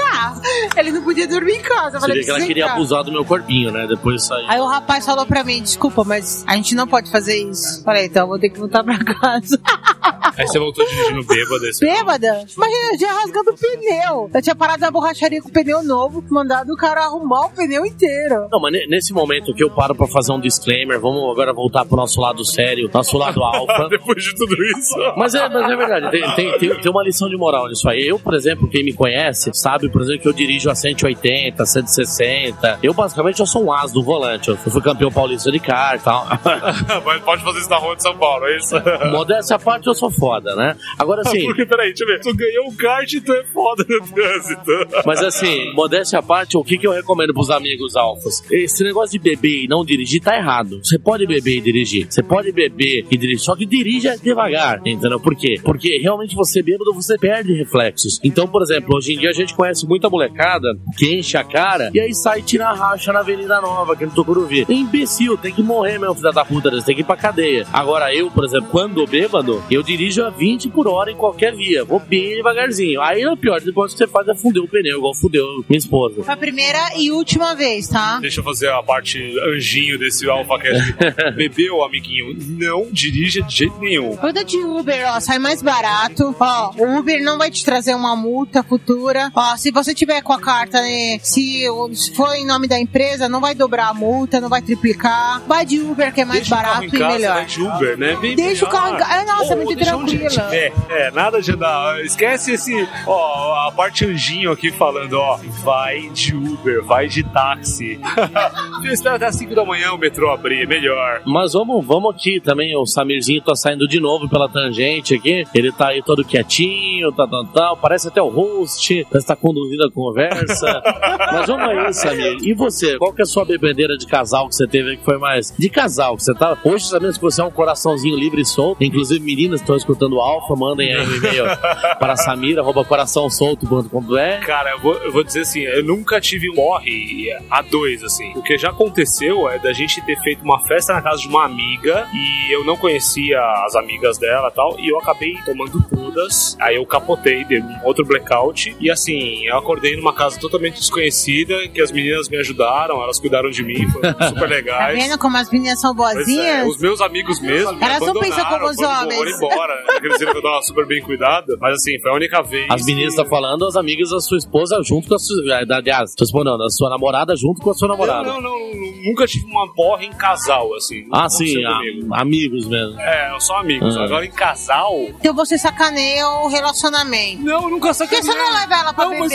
Ele não podia dormir em casa. Eu falei, que ela queria entrar. abusar do meu corpinho, né? Depois disso aí. Aí o rapaz falou pra mim, desculpa, mas a gente não pode fazer isso. Falei, então eu vou ter que voltar pra casa. [LAUGHS] Aí você voltou dirigindo bêbado. Esse... Bêbada? Imagina, eu tinha rasgado o pneu. Eu tinha parado na borracharia com o pneu novo, mandado o cara arrumar o pneu inteiro. Não, mas ne- nesse momento que eu paro pra fazer um disclaimer, vamos agora voltar pro nosso lado sério, nosso lado [LAUGHS] alfa. Depois de tudo isso. Mas é, mas é verdade, tem, tem, tem, tem uma lição de moral nisso aí. Eu, por exemplo, quem me conhece, sabe, por exemplo, que eu dirijo a 180, 160. Eu, basicamente, eu sou um as do volante. Eu fui campeão paulista de kart e tal. [LAUGHS] Mas pode fazer isso na rua de São Paulo, é isso? [LAUGHS] Modéstia à parte, eu sou foda, né? Agora, assim, Porque, peraí, deixa eu ver. Tu ganhou um kart e tu é foda no trânsito. [LAUGHS] Mas assim, modéstia à parte, o que, que eu recomendo pros amigos alfas? Esse negócio de beber e não dirigir tá errado. Você pode beber e dirigir. Você pode beber e dirigir. Só que dirija devagar, entendeu? Por quê? Porque realmente você bêbado, você perde reflexos. Então, por exemplo, hoje em dia a gente conhece muita molecada que enche a cara e aí sai tirar racha na Avenida Nova, aqui no Tucuruvi. É imbecil, tem que morrer, meu filho da puta, eles têm que ir pra cadeia. Agora, eu, por exemplo, quando bêbado, eu dirijo a 20 por hora em qualquer via. Vou bem devagarzinho. Aí é o pior, depois que você faz é fuder o pneu, igual fudeu minha esposa. Foi a primeira e última vez, tá? Deixa eu fazer a parte anjinho desse AlphaCast. [LAUGHS] Bebeu, amiguinho, não dirija de jeito nenhum. Cuida de Uber, ó, sai mais barato. Ó, o Uber não vai te trazer uma multa futura. Ó, se você tiver com a carta, né, se, se for em nome da empresa, não vai dobrar a multa, não vai triplicar. Vai de Uber que é mais Deixa o carro barato em e casa, melhor. vai de Uber, né? Bem Deixa o carro em casa. Nossa, Ou muito tiver. É, nada de andar. Esquece esse, ó, a parte anjinho aqui falando, ó, vai de Uber, vai de táxi. [LAUGHS] Espera até as 5 da manhã o metrô abrir, é melhor. Mas vamos, vamos aqui também. O Samirzinho tá saindo de novo pela tangente aqui. Ele tá aí todo quietinho, tal, tal, tal. Parece até o host, parece tá conduzindo a conversa. [LAUGHS] Mas vamos aí, Samir. E você? Qual que é a sua bebedeira de casal que você teve aí que foi mais? De casal que você tá. Hoje sabemos que você é um coraçãozinho livre e solto. Inclusive, meninas que estão escutando o Alfa, mandem aí um e-mail [LAUGHS] para samir, arroba coraçãosolto.com.br. Cara, eu vou, eu vou dizer assim, eu nunca tive morre a dois, assim. O que já aconteceu é da gente ter feito uma festa na casa de uma amiga e eu não conhecia as amigas dela e tal, e eu acabei tomando todas. Aí eu capotei, dei um outro blackout. E assim, eu acordei numa casa totalmente desconhecida, que as meninas me ajudaram, elas cuidaram de mim, foram [LAUGHS] super Tá legais. vendo como as meninas são é, boazinhas? os meus amigos mesmo. me Elas não pensam como os homens. Foram embora. [LAUGHS] Eles viram que eu tava super bem cuidado. Mas assim, foi a única vez. As meninas que- estão falando, as amigas da sua esposa junto com a sua. Aliás, sua esposa não, da sua namorada junto com a sua namorada. Não, não, não, nunca tive uma porra em casal, assim. Ah, Não sim, a- comigo. amigos mesmo. É, só amigos. Ah. Agora em casal. Então você sacaneia o relacionamento. Não, nunca Por que você não leva ela pra Não, mas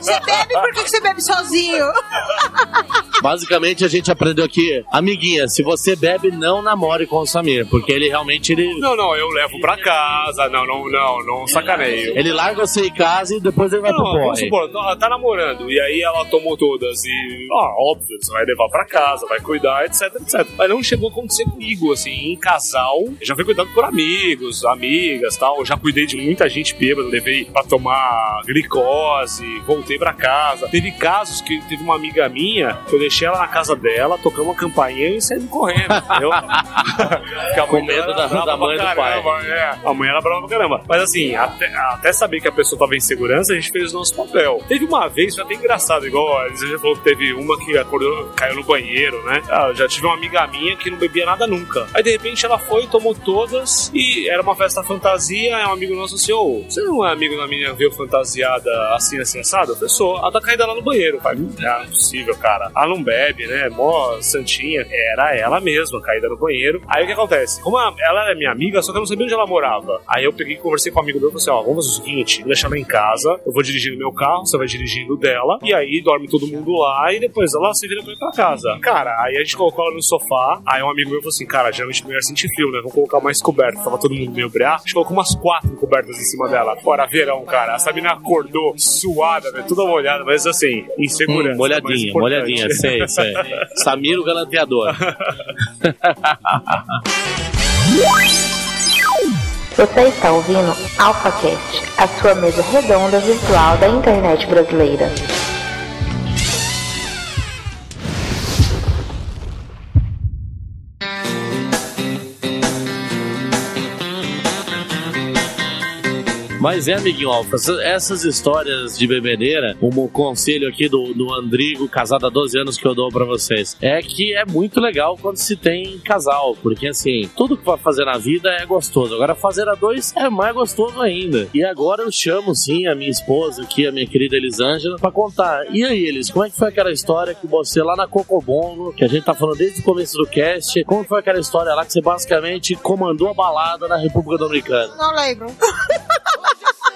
Você bebe, por que você bebe sozinho? Basicamente, a gente aprendeu aqui, amiguinha, se você bebe, não namore com o Samir, porque ele realmente ele, Não, não, eu levo pra casa. Não, não, não, não sacaneio. ele larga você em casa e depois ele vai Não, pro vamos porre. supor, ela tá namorando e aí ela tomou todas e, ó, óbvio, você vai levar pra casa, vai cuidar, etc, etc. Mas não chegou a acontecer comigo, assim, em casal, eu já fui cuidado por amigos, amigas, tal, eu já cuidei de muita gente bêbada, levei pra tomar glicose, voltei pra casa. Teve casos que teve uma amiga minha, que eu deixei ela na casa dela, tocamos uma campainha e saímos correndo, entendeu? [LAUGHS] Com medo da- da mãe do pai. caramba, É, a mãe era brava pra caramba. Mas assim, até, até saber que a pessoa tava em segurança, a gente fez o nosso papel. Teve uma vez, foi até engraçado, igual a Elisa já falou que teve uma que acordou, caiu no banheiro, né? Ah, eu já tive uma amiga minha que não bebia nada nunca. Aí de repente ela foi, tomou todas e era uma festa fantasia. Aí um amigo nosso assim: Ô, você não é amigo da minha viu fantasiada assim, assim, assado? Eu falei, sou. Ela tá caída lá no banheiro. Eu falei, "Hum, não é possível, cara. Ela não bebe, né? Mó santinha. Era ela mesma, caída no banheiro. Aí o que acontece? Como a- ela é minha amiga, só que eu não sabia onde ela morava. Aí eu peguei e conversei com um amigo meu e falei assim: ó, vamos fazer o seguinte, vou deixar ela em casa, eu vou dirigindo meu carro, você vai dirigindo dela, e aí dorme todo mundo lá, e depois ela se vira pra ir pra casa. Cara, aí a gente colocou ela no sofá, aí um amigo meu falou assim: cara, geralmente mulher sente frio, né? Vamos colocar mais coberto. Tava todo mundo meio brear, a gente colocou umas quatro cobertas em cima dela. Fora verão, cara. Essa menina acordou suada, velho, toda molhada, mas assim, insegurança. Hum, molhadinha, importante. molhadinha, sei, sei. [LAUGHS] Samiro Galanteador. Você está ouvindo AlphaCast, a sua mesa redonda virtual da internet brasileira. Mas é, amiguinho essas histórias de bebedeira, um conselho aqui do, do Andrigo, casado há 12 anos, que eu dou pra vocês, é que é muito legal quando se tem casal, porque assim, tudo que vai fazer na vida é gostoso. Agora, fazer a dois é mais gostoso ainda. E agora eu chamo, sim, a minha esposa aqui, a minha querida Elisângela, pra contar. E aí, Elis, como é que foi aquela história que você lá na Cocobongo, que a gente tá falando desde o começo do cast, como foi aquela história lá que você basicamente comandou a balada na República Dominicana? Não lembro. [LAUGHS]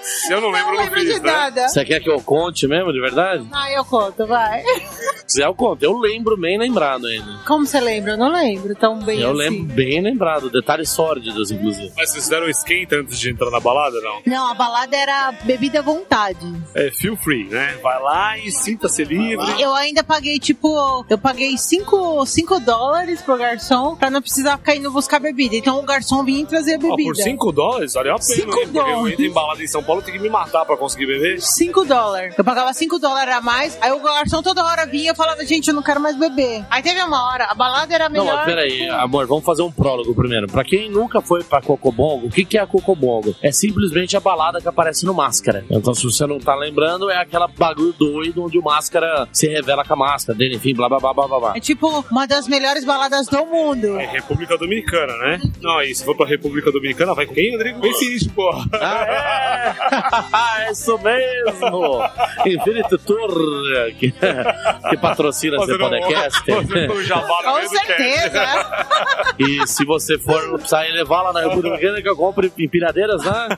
Se eu não lembro, Não eu não lembro fiz, de né? nada. Você quer que eu conte mesmo, de verdade? Ah, eu conto, vai. Se quiser, eu conto. Eu lembro bem lembrado ainda. Como você lembra? Eu não lembro tão bem eu assim. lembro bem lembrado. Detalhes sórdidos, inclusive. Mas vocês fizeram esquenta antes de entrar na balada, não? Não, a balada era bebida à vontade. É feel free, né? Vai lá e sinta-se livre. Eu ainda paguei, tipo, eu paguei 5 dólares pro garçom pra não precisar ficar indo buscar bebida. Então o garçom vinha e trazia Ó, bebida. por 5 dólares, olha a pena, Cinco hein? Porque eu em balada em São Paulo, tem que me matar pra conseguir beber. 5 dólares. Eu pagava 5 dólares a mais. Aí o garçom toda hora vinha e falava, gente, eu não quero mais beber. Aí teve uma hora, a balada era Não, melhor. mas peraí, amor, vamos fazer um prólogo primeiro. Pra quem nunca foi pra Cocobongo, o que, que é a Cocobongo? É simplesmente a balada que aparece no Máscara. Então, se você não tá lembrando, é aquela bagulho doido onde o Máscara se revela com a máscara dele, enfim, blá blá blá blá blá. blá. É tipo uma das melhores baladas do mundo. É República Dominicana, né? Não, aí se for pra República Dominicana, vai com quem, Rodrigo? Vem Sinistro, porra. Ah, é! [LAUGHS] [LAUGHS] isso mesmo! Infinity Tour, que, que patrocina esse um- podcast. um Com certeza. E se você for precisar ir levar lá na República eu compre empilhadeiras, né? [LAUGHS]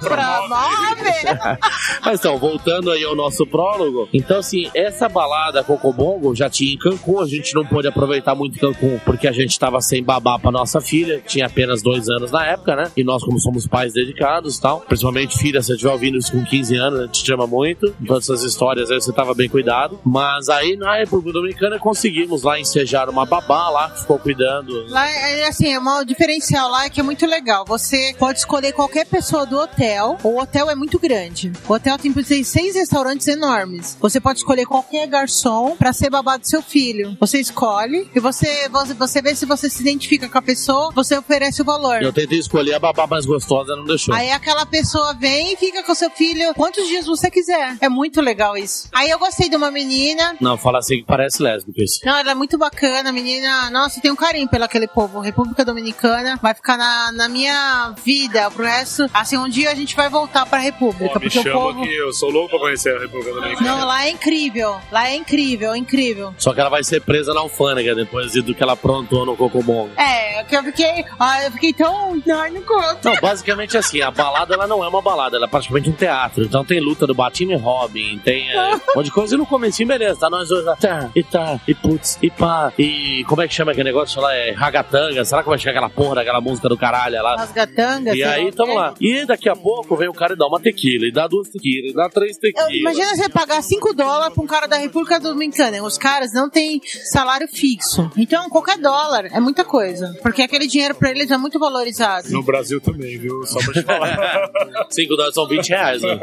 Promove. Mas então, voltando aí ao nosso prólogo. Então, assim, essa balada Cocobongo já tinha em Cancún. A gente não pôde aproveitar muito Cancún porque a gente tava sem babá pra nossa filha. Tinha apenas dois anos na época, né? E nós, como somos pais dedicados e tal, principalmente filha, se você estiver ouvindo isso com 15 anos, gente te ama muito. Então, essas histórias aí você tava bem cuidado. Mas aí na República Dominicana conseguimos lá ensejar uma babá lá que ficou cuidando. Lá, é, assim, é um diferencial lá que é muito legal. Você pode escolher qualquer pessoa do hotel. O hotel é muito grande. O hotel tem seis restaurantes enormes. Você pode escolher qualquer garçom pra ser babá do seu filho. Você escolhe e você, você, você vê se você se identifica com a pessoa, você oferece o valor. Eu tentei escolher a babá mais gostosa, não deixou. Aí aquela pessoa vem e fica com seu filho quantos dias você quiser. É muito legal isso. Aí eu gostei de uma menina. Não, fala assim que parece lésbico isso. Não, ela é muito bacana, a menina. Nossa, tem um carinho pelo aquele povo. República Dominicana vai ficar na, na minha vida pro resto. Assim, um dia a gente vai voltar pra República. Me porque o chama povo. que eu sou louco pra conhecer a República Dominicana. Não, lá é incrível. Lá é incrível, é incrível. Só que ela vai ser presa na alfândega depois do que ela aprontou no Cocobongo. É, que eu fiquei. Ah, eu fiquei tão. Ai, não conto. Não, basicamente assim, a balada ela não é uma balada, ela é praticamente um teatro. Então tem luta do Batman e Robin, tem é, [LAUGHS] um monte de coisa. E no comecinho, beleza, tá nós dois lá, tá, e tá, e putz, e pá, e como é que chama aquele negócio lá? É ragatanga, será que vai chegar aquela porra daquela música do caralho lá? As gatangas. E aí, lá. tamo lá. E daqui a pouco vem o cara e dá uma tequila, e dá duas tequilas, e dá três Eu- tequilas. Imagina você pagar 5 dólares pra um cara da República Dominicana. Os caras não têm salário fixo. Então, qualquer dólar é muita coisa. Porque aquele dinheiro pra eles é muito valorizado. No Brasil também, viu? Só pra te falar. [LAUGHS] [LAUGHS] Cinco dólares são 20 reais, né?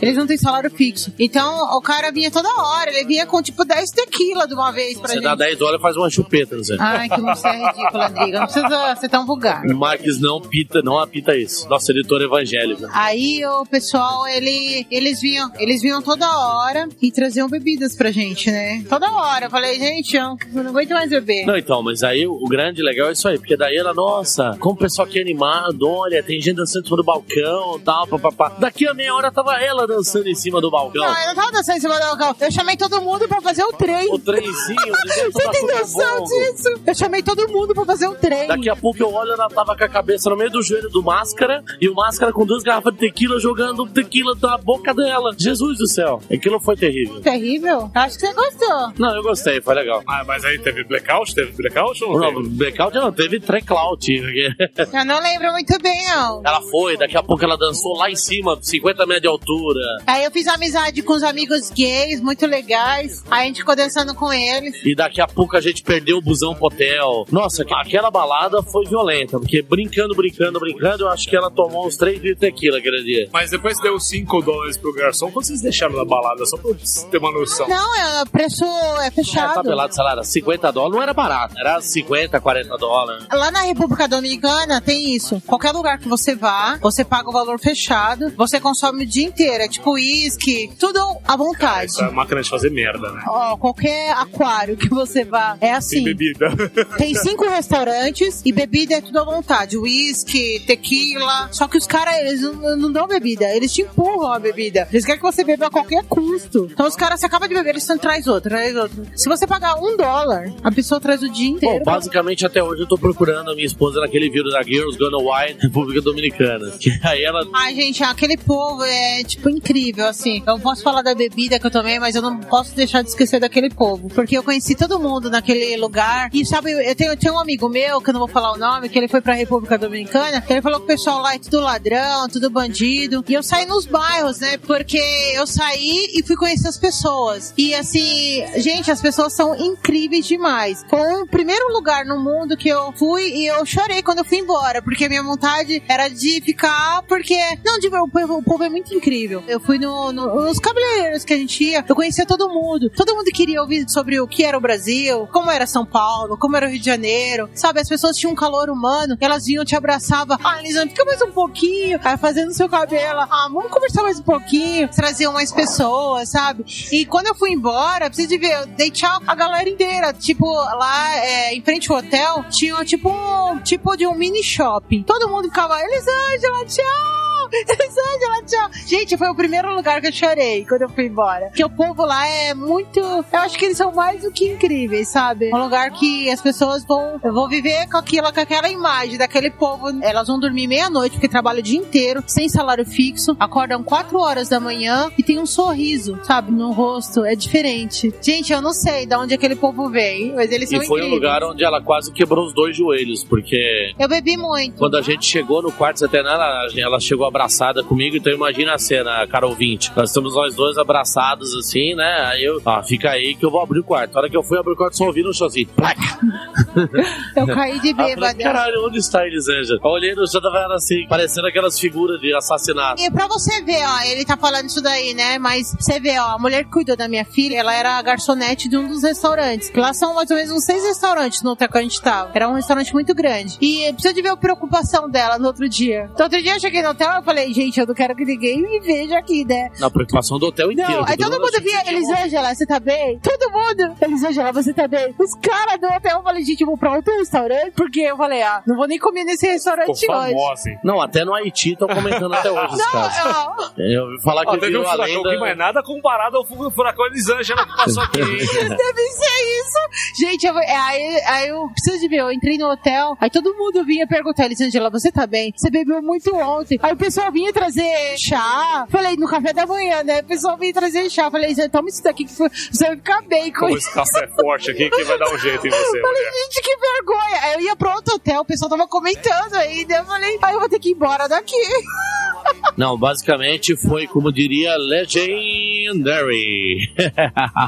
Eles não têm salário fixo. Então, o cara vinha toda hora. Ele vinha com tipo 10 10 tequila de uma vez pra Você gente. dá 10 dólares e faz uma chupeta, não sei. Ai, que você é ridícula, Andriga. Não precisa ser tão vulgar. O Marques não pita, não apita isso. Nosso editor evangélico. Aí o pessoal, ele, eles vinham, eles vinham toda hora e traziam bebidas pra gente, né? Toda hora. Eu falei, gente, eu não, aguento mais beber. Não, então, mas aí o grande legal é isso aí, porque daí ela, nossa, como o pessoal aqui é animado, olha, tem gente dançando do balcão e tal, papapá. Daqui a meia hora tava ela dançando em cima do balcão. Não, eu não tava dançando em cima do balcão. Eu chamei todo mundo pra fazer o trem. O trenzinho, [LAUGHS] Você tem noção disso? Eu chamei todo mundo pra fazer o trem. Daqui a pouco eu olho, ela tava com a cabeça no meio do joelho do Máscara e o Máscara com duas garrafas de tequila jogando tequila da boca dela. Jesus do céu. Aquilo foi terrível. Terrível? Acho que você gostou. Não, eu gostei, foi legal. Ah, mas aí teve blackout? Teve blackout ou não, Não, teve? blackout não, teve treclout. Eu não lembro muito bem, não. Ela foi, daqui a pouco ela dançou lá em cima, 50 metros de altura. Aí eu fiz amizade com os amigos gays, muito legais. Aí a gente ficou dançando com eles. E daqui a pouco a gente perdeu o busão pro hotel. Nossa, aquela balada foi violenta, porque brincando, brincando, brincando, eu acho que ela tomou uns 3 litros de tequila aquele dia. Mas depois deu 5 dólares pro garçom, vocês deixaram na balada? Só pra ter uma noção. Não, é, o preço é É, fechado. tabelado, sei lá, era 50 dólares, não era barato, era 50, 40 dólares. Lá na República Dominicana tem isso. Qualquer lugar que você vá, você paga o valor fechado, você consome o dia inteiro. É tipo uísque, tudo à vontade. Essa é máquina de fazer merda, né? Ó, qualquer aquário que você vá, é assim. bebida. [LAUGHS] Tem cinco restaurantes e bebida é tudo à vontade. Uísque, tequila. Só que os caras, eles não, não dão bebida. Eles te empurram a bebida. Eles querem que você beba a qualquer custo. Então os caras, você acaba de beber, eles estão traz outro, traz outro. Se você pagar um dólar, a pessoa traz o dia Bom, inteiro. basicamente até hoje eu tô procurando a minha esposa naquele vídeo da Girls Gonna Wine, República Dominicana. [LAUGHS] Que aí ela. Ai, gente, aquele povo é, tipo, incrível, assim. Eu posso falar da bebida que eu tomei, mas eu não posso deixar de esquecer daquele povo. Porque eu conheci todo mundo naquele lugar. E, sabe, eu tenho, eu tenho um amigo meu, que eu não vou falar o nome, que ele foi pra República Dominicana. Ele falou que o pessoal lá é tudo ladrão, tudo bandido. E eu saí nos bairros, né? Porque eu saí e fui conhecer as pessoas. E, assim, gente, as pessoas são incríveis demais. Foi o primeiro lugar no mundo que eu fui e eu chorei quando eu fui embora. Porque minha vontade era de ficar, porque. Não, de o povo, o povo é muito incrível. Eu fui no, no- nos cabeleireiros que a gente ia, eu conhecia todo mundo. Todo mundo queria ouvir sobre o que era o Brasil, como era São Paulo, como era o Rio de Janeiro. Sabe, as pessoas tinham um calor humano, elas vinham, te abraçavam. Ah, Elisandro, fica mais um pouquinho. Aí fazendo seu cabelo. Ah, vamos conversar mais um pouquinho. Traziam mais pessoas, sabe? E quando eu fui embora, precisa de ver, eu dei tchau a galera inteira. Tipo, lá é, em frente ao hotel, tinha tipo um tipo de um mini shopping. Todo mundo ficava, Elisângela, tchau! Elisângela, tchau! Gente, foi o primeiro lugar que eu chorei quando eu fui embora. Porque o povo lá é muito. Eu acho que eles são mais do que incríveis, sabe? Um lugar que as pessoas vão, vão viver com aquilo, com aquela imagem daquele povo. Elas vão dormir meia-noite, porque trabalham o dia inteiro, sem salário fixo, acordam 4 horas da manhã e tem um sorriso, sabe, no rosto. É diferente. Gente, eu não sei de onde aquele povo vem, mas eles são E foi um incríveis. lugar onde ela quase quebrou os dois joelhos, porque Eu bebi muito. quando a gente chegou no quarto centenário, ela, ela chegou abraçada comigo, então imagina a cena, Carol 20. Nós estamos nós dois abraçados assim, né? Aí eu, ah, fica aí que eu vou abrir o quarto. A hora que eu fui abrir o quarto, só ouvi no chão assim, placa. [LAUGHS] Eu caí de bêbada. caralho, onde está a Elisângela? Eu olhei no chão, tava assim, parecendo aquelas figuras de assassinato. E pra você ver, ó, ele tá falando isso daí, né? Mas você vê, ó, a mulher que cuidou da minha filha, ela era a garçonete de um dos restaurantes. Que lá são mais ou menos uns seis restaurantes no hotel que a gente tava. Era um restaurante muito grande. E precisa de ver a preocupação dela no outro dia. No outro dia eu cheguei no hotel e falei, gente, eu não quero que ninguém me veja aqui, né? Na preocupação do hotel inteiro. Não, aí que todo mundo que via, Elisângela, você tá bem? Todo mundo, Elisângela, você tá bem? Os caras do hotel, eu falei, gente, eu vou pra outro restaurante, porque eu falei, ah, não vou nem comer nesse restaurante hoje. famosa, hein? Não, até no Haiti estão comentando até hoje. Não, ó, Eu ouvi falar que Ó, teve um furacão lenda... aqui, mas nada comparado ao fu- furacão Elisângela que passou aqui. [LAUGHS] Deve ser isso. Gente, eu, é, aí, aí eu preciso de ver, eu entrei no hotel, aí todo mundo vinha perguntar, Elisângela, você tá bem? Você bebeu muito ontem. Aí o pessoal vinha trazer chá. Falei, no café da manhã, né? O pessoal vinha trazer chá. Falei, toma isso daqui que você vai ficar bem com Como isso. esse café é forte aqui que vai dar um jeito em você. Falei, mulher. gente, que vergonha. Aí eu ia pro outro hotel, o pessoal tava comentando ainda. Eu falei, aí eu vou ter que ir embora daqui. [LAUGHS] Não, basicamente foi, como diria, legendary.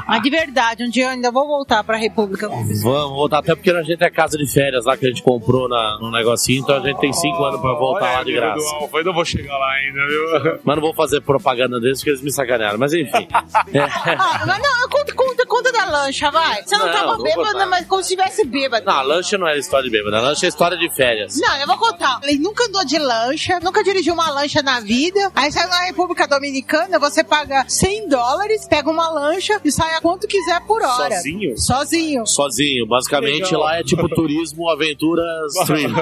Mas de verdade, um dia eu ainda vou voltar pra República. Vamos voltar, até porque a gente é casa de férias lá que a gente comprou na, no negocinho, então a gente tem cinco anos pra voltar Olha, lá de graça. do Eu não vou chegar lá ainda, viu? [LAUGHS] Mas não vou fazer propaganda deles porque eles me sacanearam. Mas enfim. [LAUGHS] Ah, mas não, conta, conta, conta da lancha, vai. Você não, Não, tava bêbado, contar. mas como se estivesse bêbado. Não, a lancha não é história de bêbado, a lancha é história de férias. Não, eu vou contar. Ele nunca andou de lancha, nunca dirigiu uma lancha na vida. Aí sai na República Dominicana, você paga 100 dólares, pega uma lancha e sai a quanto quiser por hora. Sozinho? Sozinho. Sozinho, basicamente Legal. lá é tipo turismo, aventuras, [LAUGHS] stream.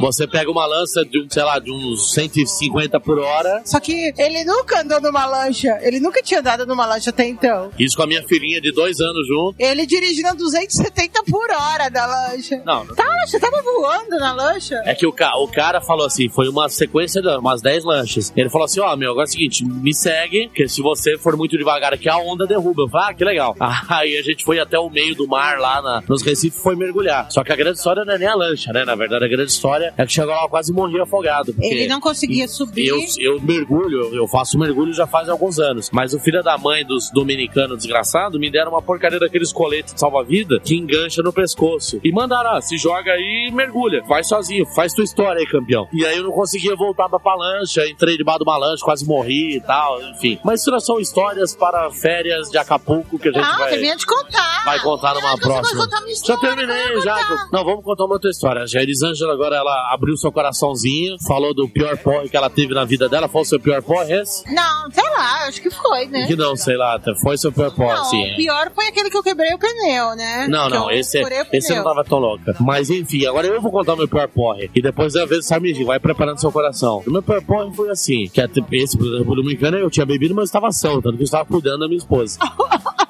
Você pega uma lança de, um, sei lá, de uns 150 por hora. Só que ele nunca andou numa lancha. Ele nunca tinha andado numa lancha até então. Isso com a minha filhinha de dois anos junto. Ele dirigindo a 270 por hora da lancha. Não, não. Tá, você tava voando na lancha? É que o, ca o cara falou assim, foi uma sequência de umas 10 lanchas. Ele falou assim, ó, meu, agora é o seguinte, me segue, porque se você for muito devagar aqui, a onda derruba. Eu falei, ah, que legal. [LAUGHS] Aí a gente foi até o meio do mar lá na, nos Recifes e foi mergulhar. Só que a grande história não é nem a lancha, né? Na verdade, a grande história é que chegou lá quase morri afogado. Ele não conseguia subir. Eu, eu mergulho, eu faço mergulho já faz alguns anos. Mas o filho da mãe dos dominicanos desgraçado me deram uma porcaria daqueles coletes de salva-vida que engancha no pescoço. E mandaram, ah, se joga aí e mergulha. Vai sozinho, faz tua história aí, campeão. E aí eu não conseguia voltar pra lancha, entrei debaixo de uma lancha, quase morri e tal, enfim. Mas isso não são histórias para férias de Acapulco que a gente Ah, vai... vinha te contar. Vai contar numa vai próxima. contar uma Já história, terminei, já. Não, vamos contar uma outra história. A Elisângela agora ela abriu seu coraçãozinho, falou do pior porre que ela teve na vida dela. Foi o seu pior porre? Não, sei lá, acho que foi, né? Que não, sei lá, foi seu pior porre, sim. o pior foi aquele que eu quebrei o pneu, né? Não, Que não, eu esse, o esse não tava tão louca. Mas enfim, agora eu vou contar o meu pior porre. E depois da vez, Samir, vai preparando seu coração. O meu pior porre foi assim: que até esse, por exemplo, dominicano, eu tinha bebido, mas estava são, tanto que eu estava cuidando da minha esposa. [LAUGHS]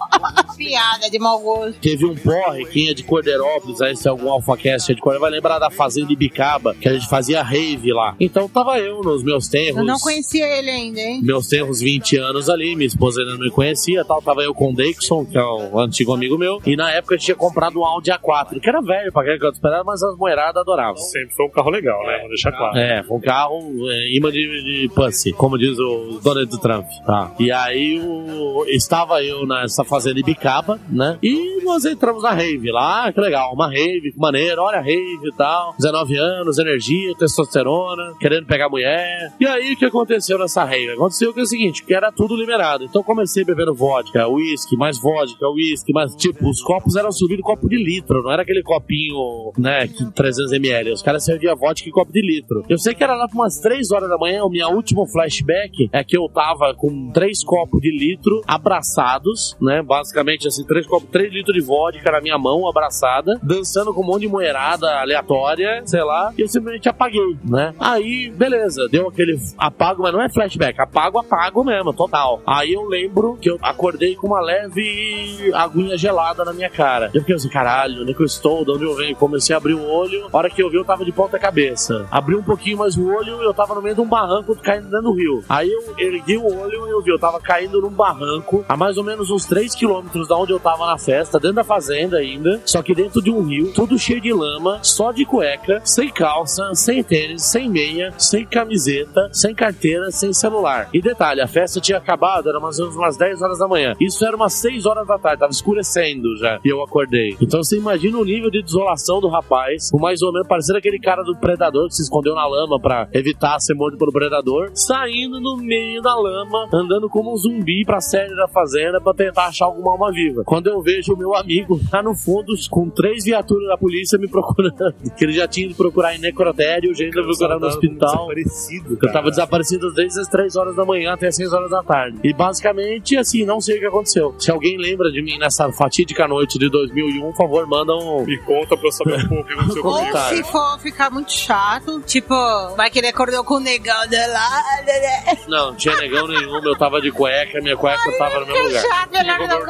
Piada de mau gosto. Teve um porre, quem é de Cordeirópolis, aí se algum AlphaCast é de Cordeirópolis, vai lembrar da fazenda de Bicaba, que a gente fazia rave lá. Então tava eu nos meus tenros. Eu não conhecia ele ainda, hein? Meus tenros 20 anos ali, minha esposa ainda não me conhecia tal. Tava eu com o Dixon, que é um antigo amigo meu. E na época a gente tinha comprado um Audi A4, que era velho pra quem que eu esperava, mas as moeradas adoravam. Sempre foi um carro legal, né? Vou deixar claro. É, foi um carro é, imã de, de pussy, como diz o Donald Trump. Tá. E aí o, estava eu nessa fazenda de Bicaba, né? E nós entramos na rave lá, que legal, uma rave, que maneiro, olha a rave e tal. 19 anos, energia, testosterona, querendo pegar mulher. E aí o que aconteceu nessa rave? Aconteceu que é o seguinte, que era tudo liberado. Então comecei bebendo vodka, uísque, mais vodka, uísque, mais tipo, os copos eram subindo copo de litro, não era aquele copinho, né, que 300ml. Os caras serviam vodka em copo de litro. Eu sei que era lá por umas 3 horas da manhã, o meu último flashback é que eu tava com três copos de litro abraçados, né, basicamente assim, três 3 litros de vodka na minha mão, abraçada, dançando com um monte de moerada aleatória, sei lá, e eu simplesmente apaguei, né. Aí, beleza, deu aquele apago, mas não é flashback, apago, apago mesmo, total. Aí eu lembro que eu acordei com uma leve aguinha gelada na minha cara. Eu fiquei assim, caralho, onde é que eu estou? De onde eu venho? Comecei a abrir o olho, a hora que eu vi eu tava de ponta cabeça. Abri um pouquinho mais o olho eu tava no meio de um barranco caindo dentro do rio. Aí eu ergui o olho e eu vi, eu tava caindo num barranco a mais ou menos uns 3 quilômetros da onde eu tava na festa, dentro da fazenda ainda, só que dentro de um rio, tudo cheio de lama, só de cueca, sem calça, sem tênis, sem meia, sem camiseta, sem carteira, sem celular. E detalhe, a festa tinha acabado, era mais ou menos umas 10 horas da manhã. Isso era umas 6 horas da tarde, tava escurecendo já. E eu acordei. Então você imagina o nível de desolação do rapaz, com mais ou menos parecendo aquele cara do predador que se escondeu na lama pra evitar ser morto pelo predador, saindo no meio da lama, andando como um zumbi pra série da fazenda pra tentar achar alguma alma viva. Quando eu vejo o meu amigo lá no fundo, com três viaturas da polícia me procurando, [LAUGHS] que ele já tinha ido procurar em necrotério, já ainda procurar no hospital. Desaparecido, Eu tava desaparecido desde as 3 horas da manhã até as 6 horas da tarde. E basicamente, assim, não sei o que aconteceu. Se alguém lembra de mim nessa fatídica noite de 2001, por favor, manda um. Me conta pra eu saber um pouco o que aconteceu [LAUGHS] comigo. Comentário. se for ficar muito chato, tipo, vai querer acordar com o negão de lá. né? Não, não tinha negão nenhum, eu tava de cueca, minha cueca tava no meu Que lugar. chato, melhor Ficou não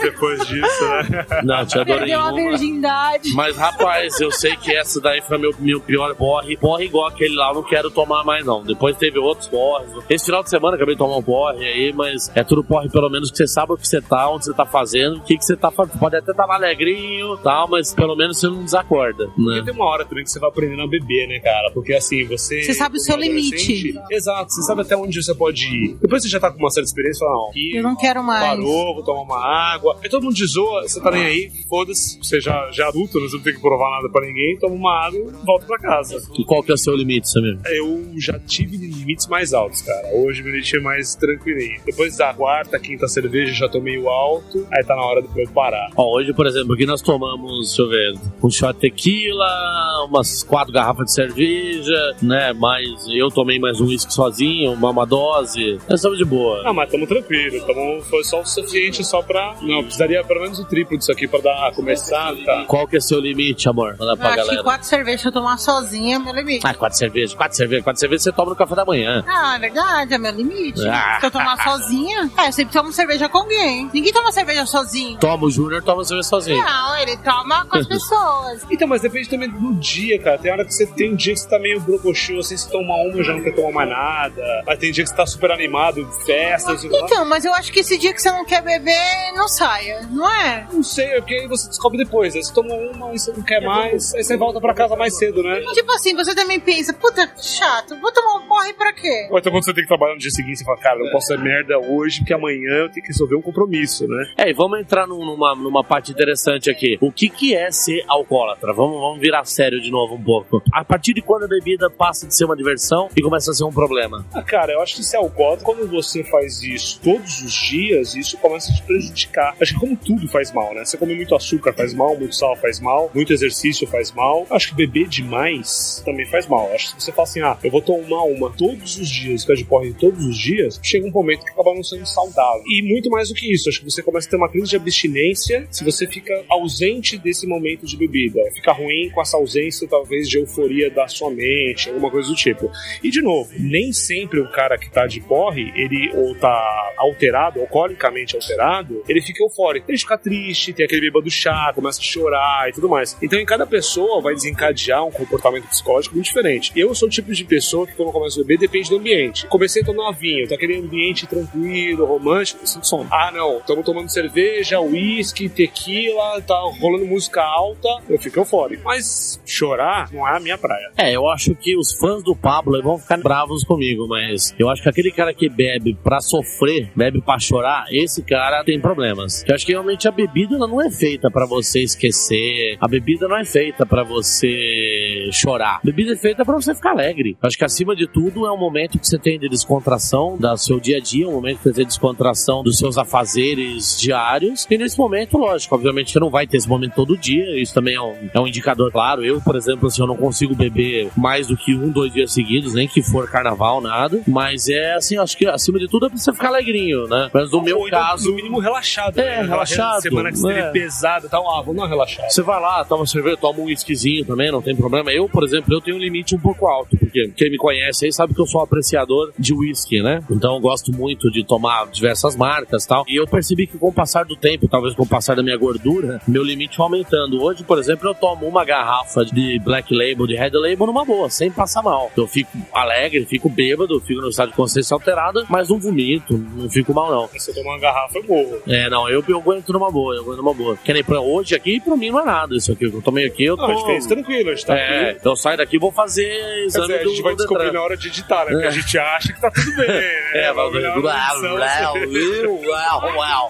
depois disso, né? [LAUGHS] Não, tinha dor Perdeu a nenhuma. virgindade. Mas rapaz, eu sei que essa daí foi meu, meu pior porre. Porre igual aquele lá, eu não quero tomar mais não. Depois teve outros porres. Esse final de semana eu acabei de tomar um porre aí, mas é tudo porre pelo menos que você sabe o que você tá, onde você tá fazendo, o que, que você tá fazendo. Pode até estar alegrinho tal, mas pelo menos você não desacorda, E né? tem uma hora também que você vai aprendendo a beber, né, cara? Porque assim, você. Você sabe o seu limite. Exato, você sabe até onde você pode ir. Depois você já tá com uma certa experiência e fala, não, aqui Eu não quero mais. parou, vou tomar uma água. Aí todo mundo diz, ô, você tá nem aí, foda-se, você já, já é adulto, não tem que provar nada pra ninguém, toma uma água e volta pra casa. E qual que é o seu limite, Samir? Eu já tive limites mais altos, cara. Hoje meu limite é mais tranquilinho. Depois da quarta, quinta cerveja já tô meio alto, aí tá na hora de eu parar. Ó, hoje, por exemplo, aqui nós tomamos, deixa eu ver, um shot de tequila, umas quatro garrafas de cerveja, né? Mais, eu tomei mais um uísque sozinho, uma, uma dose. Nós estamos de boa. Ah, mas tamo tranquilo. Tamo, foi só o suficiente só pra. Não, precisaria pelo menos o triplo disso aqui pra dar, começar, tá? Qual que é seu limite, amor? Manda pra Acho que galera. quatro cervejas eu tomar sozinha é meu limite. Ah, quatro cervejas, quatro cervejas, quatro cervejas você toma no café da manhã. Ah, é verdade, é meu limite. Ah. Se eu tomar sozinha, é, eu sempre tomo cerveja com alguém. Ninguém toma cerveja sozinho. Toma o Júnior, toma cerveja sozinho. Não, ele toma com as [LAUGHS] pessoas. Então, mas depende também do dia, cara. Tem hora que você tem um dia que você tá meio brocochô, assim, você toma uma já não quer tomar mais nada. Aí tem dia que você tá super animado, festas e. Então, mas eu acho que esse dia que você não quer beber, não saia, não é? Não sei, é porque aí você descobre depois. Aí você toma uma, aí você não quer mais, aí você volta pra casa mais cedo, né? Tipo assim, você também pensa, puta, chato, vou tomar um porre pra quê? Ou então quando você tem que trabalhar no dia seguinte, você fala, cara, não posso ser merda hoje, porque amanhã eu tenho que resolver um compromisso, né? É, e vamos entrar num- numa, numa parte interessante aqui. O que, que é ser alcoólatra? Vamos, vamos virar sério de novo um pouco. A partir de quando a bebida passa de ser uma diversão e começa a ser um problema? Ah, cara, eu acho que se é alcoólatra, quando você faz isso todos os dias, isso começa a te prejudicar. Acho que como tudo faz mal, né? Você come muito açúcar faz mal, muito sal faz mal, muito exercício faz mal. Acho que beber demais também faz mal. Acho que se você fala assim, ah, eu vou tomar uma todos os dias, ficar de porre todos os dias, chega um momento que acaba não sendo saudável. E muito mais do que isso, acho que você começa a ter uma crise de abstinência se você fica ausente desse momento de bebida. Fica ruim com essa ausência, talvez, de euforia da sua mente, alguma coisa do tipo. E de novo, nem sempre o cara que tá de porre, ele ou tá alterado, alcoolicamente alterado, ele fica eufórico. Ele fica triste, tem aquele bêbado chá, começa a chorar e tudo mais. Então em cada pessoa vai desencadear um comportamento psicológico muito diferente. Eu sou o tipo de pessoa que quando eu começo a beber depende do ambiente. Comecei a tomar vinho, tá aquele ambiente tranquilo, romântico, sinto sono. Ah não, estamos tomando cerveja, uísque, tequila, tá rolando música alta, eu fico eufórico. Mas chorar não é a minha praia. É, eu acho que os fãs do Pablo vão ficar bravos comigo, mas eu acho que aquele cara que bebe pra sofrer, bebe pra chorar, esse cara tem problemas. Eu acho que realmente a bebida não é feita pra você esquecer, a bebida não é feita pra você chorar. A bebida é feita pra você ficar alegre. Eu acho que acima de tudo é um momento que você tem de descontração do seu dia a dia, um momento que você tem de descontração dos seus afazeres diários. E nesse momento, lógico, obviamente você não vai ter esse momento todo dia, isso também é um, é um indicador claro. Eu, por exemplo, assim, eu não consigo beber mais do que um, dois dias seguidos, nem que for carnaval, nada. Mas é assim, acho que acima de tudo é pra você ficar alegrinho, né? Mas no meu Ou caso. no mínimo relaxado. É, né? Relaxado, Semana que você é. teve pesada e tal, ah, vamos dar uma relaxada. Você vai lá, toma cerveja, toma um whiskyzinho também, não tem problema. Eu, por exemplo, eu tenho um limite um pouco alto, porque quem me conhece aí sabe que eu sou um apreciador de whisky, né? Então eu gosto muito de tomar diversas marcas e tal. E eu percebi que com o passar do tempo, talvez com o passar da minha gordura, meu limite foi aumentando. Hoje, por exemplo, eu tomo uma garrafa de Black Label, de Red Label numa boa, sem passar mal. Eu fico alegre, fico bêbado, fico no estado de consciência alterada, mas não vomito, não fico mal não. Eu tomar uma garrafa, eu morro. É, não, eu, eu aguento numa boa, eu aguento numa boa. Que nem pra hoje aqui, pra mim não é nada isso aqui. Eu tomei aqui, eu Não, a gente tô... fez tranquilo, a gente tá É, aqui. então sai daqui e vou fazer Quer exame dizer, a do, gente vai descobrir na hora de editar, né? Porque É. a gente acha que tá tudo bem. né? [LAUGHS] É, vai.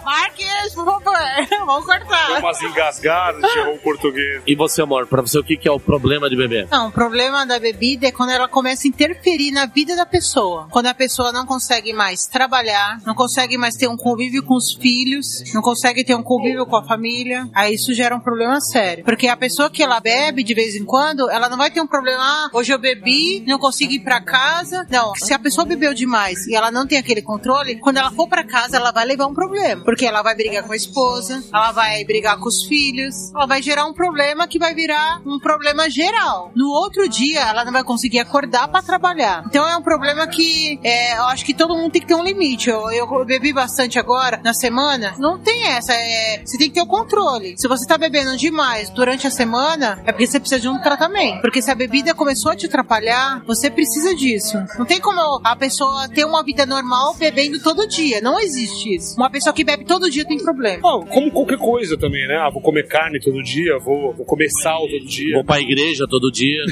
Marques, por favor, [LAUGHS] vamos cortar. umas engasgadas, errou o português. E você, amor, pra você o que, que é o problema de beber? Não, o problema da bebida é quando ela começa a interferir na vida da pessoa. Quando a pessoa não consegue mais trabalhar, não consegue mais ter um convívio com os filhos, não consegue ter um convívio com a família, aí isso gera um problema sério. Porque a pessoa que ela bebe de vez em quando, ela não vai ter um problema, ah, hoje eu bebi, não consigo ir pra casa. Não, se a pessoa bebeu demais e ela não tem aquele controle, quando ela for pra casa, ela vai levar um problema. Porque ela vai brigar com a esposa, ela vai brigar com os filhos, ela vai gerar um problema que vai virar um problema geral. No outro dia, ela não vai conseguir acordar pra trabalhar. Então é um problema que é, eu acho que todo mundo tem que ter um limite. Eu, eu bebi bastante agora na semana, não tem essa. é, você tem que ter o controle. Se você tá bebendo demais durante a semana, é porque você precisa de um tratamento. Porque se a bebida começou a te atrapalhar, você precisa disso. Não tem como a pessoa ter uma vida normal bebendo todo dia. Não existe isso. Uma pessoa que bebe todo dia tem problema. Bom, como qualquer coisa também, né? Ah, vou comer carne todo dia, vou, vou comer sal todo dia. Vou pra igreja todo dia.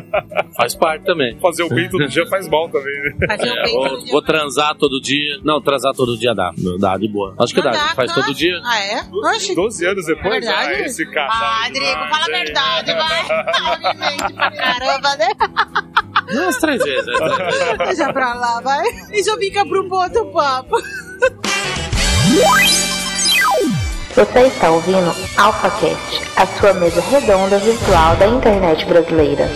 [LAUGHS] Faz parte também. Fazer o bem todo dia faz mal também, né? Fazer o É, bem vou, todo dia. vou transar todo dia. Não, transar todo dia dá. Dá, de boa. Acho que Não dá. Dá, Faz todo dia. Ah, é? Oxi. 12 anos depois, É verdade? ah, esse casal. Ah, Drigo, fala a verdade, vai. [LAUGHS] Mente pra caramba, né? Umas três vezes. né? Deixa pra lá, vai. Isso fica pro outro papo. Você está ouvindo AlphaCast, a sua mesa redonda virtual da internet brasileira.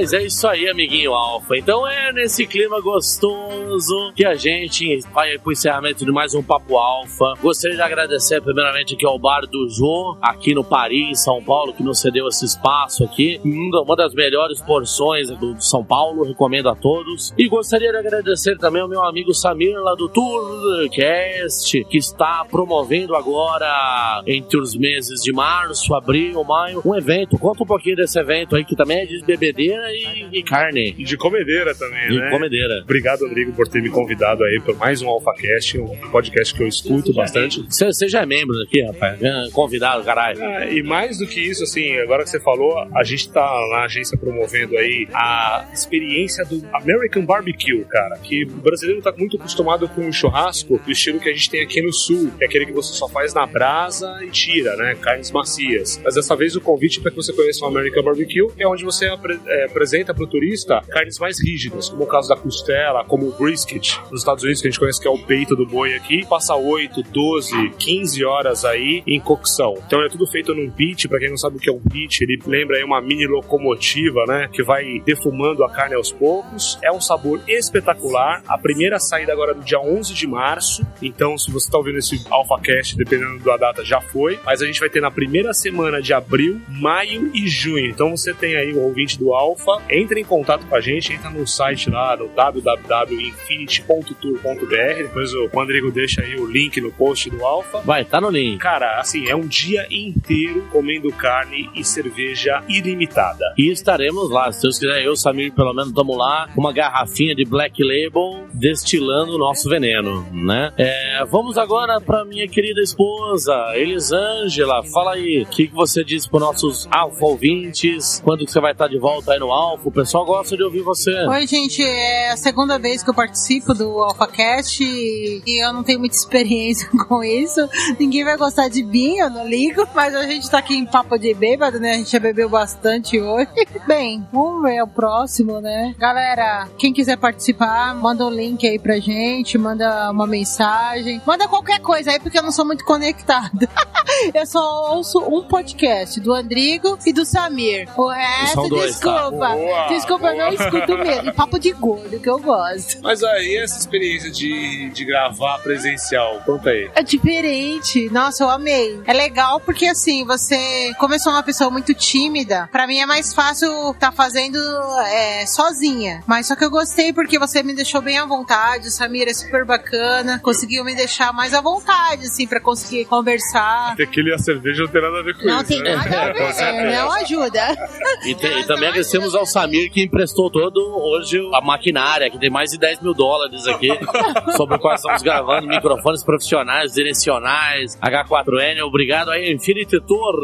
Mas é isso aí, amiguinho Alfa. Então é nesse clima gostoso que a gente vai pro encerramento de mais um Papo Alfa. Gostaria de agradecer primeiramente aqui ao Bar do Jô, aqui no Paris, São Paulo, que nos cedeu esse espaço aqui. Uma uma das melhores porções do São Paulo, recomendo a todos. E gostaria de agradecer também ao meu amigo Samir, lá do Tourcast, que está promovendo agora, entre os meses de março, abril, maio, um evento. Conta um pouquinho desse evento aí, que também é de bebedeira e, e carne. E de comedeira também, E né? comedeira. Obrigado, Rodrigo, por ter me convidado aí para mais um AlphaCast, um podcast que eu escuto bastante. Você já é membro aqui, rapaz. É, Convidado, caralho. Ah, e mais do que isso, assim, agora que você falou, a gente tá na agência promovendo aí a experiência do American Barbecue, cara. Que o brasileiro tá muito acostumado com o churrasco do estilo que a gente tem aqui no sul, que é aquele que você só faz na brasa e tira, né? Carnes macias. Mas dessa vez o convite para que você conheça o American Barbecue é onde você é, apresenta pro turista carnes mais rígidas, como o caso da costela, como o brisket. Nos Estados Unidos, que a gente conhece que é o peito do boi aqui, passa 8, 12, 15 horas aí em cocção. Então é tudo feito num pit, pra quem não sabe o que é um pit, ele lembra aí uma mini locomotiva, né, que vai defumando a carne aos poucos. É um sabor espetacular. A primeira saída agora é no dia 11 de março, então se você tá ouvindo esse AlphaCast, dependendo da data, já foi. Mas a gente vai ter na primeira semana de abril, maio e junho. Então você tem aí o ouvinte do Alpha, entre em contato com a gente, entra no site lá, no www.infinity.tour.br, depois o Rodrigo deixa aí o link no post do Alpha. Vai, tá no link. Cara, assim, é um dia inteiro comendo carne e cerveja ilimitada. E estaremos lá, se Deus quiser, eu, Samir, pelo menos, estamos lá uma garrafinha de Black Label destilando o nosso veneno, né? É, vamos agora para minha querida esposa, Elisângela. Fala aí, o que, que você diz para nossos alfa ouvintes? Quando que você vai estar de volta aí no Alfa? O pessoal gosta de ouvir você. Oi, gente, é a segunda vez que eu participo do AlphaCast e eu não tenho muita experiência [LAUGHS] com isso. Ninguém vai gostar de mim, eu não ligo, mas a gente tá aqui em papo de bêbado, né? A gente já bebeu bastante hoje. [LAUGHS] Bem, vamos ver o próximo, né? Galera, quem quiser participar, manda um link aí pra gente, manda uma mensagem, manda qualquer coisa aí, porque eu não sou muito conectada. [LAUGHS] eu só ouço um podcast do Andrigo e do Samir. O resto, dois, tá? desculpa. Boa, desculpa, eu não boa. escuto mesmo. Papo de gordo que eu gosto. Mas aí, essa experiência de, de gravar presencial, conta aí. É diferente. Nossa, eu amei. É legal porque assim, você começou uma pessoa muito tímida. Pra mim é mais fácil tá fazendo é, sozinha. Mas só que eu gostei porque você me deixou bem à vontade. O Samir é super bacana. Conseguiu me deixar mais à vontade, assim, pra conseguir conversar. Tequila e a cerveja não tem nada a ver com Não isso, tem né? nada a [LAUGHS] ver, não ajuda. E, te- e também agradecemos ao Samir que emprestou todo hoje a maquinária, que tem mais de 10 mil dólares aqui, [LAUGHS] sobre o qual estamos gravando, microfones profissionais, direcionais, H4N. Obrigado aí, Infinity Tour,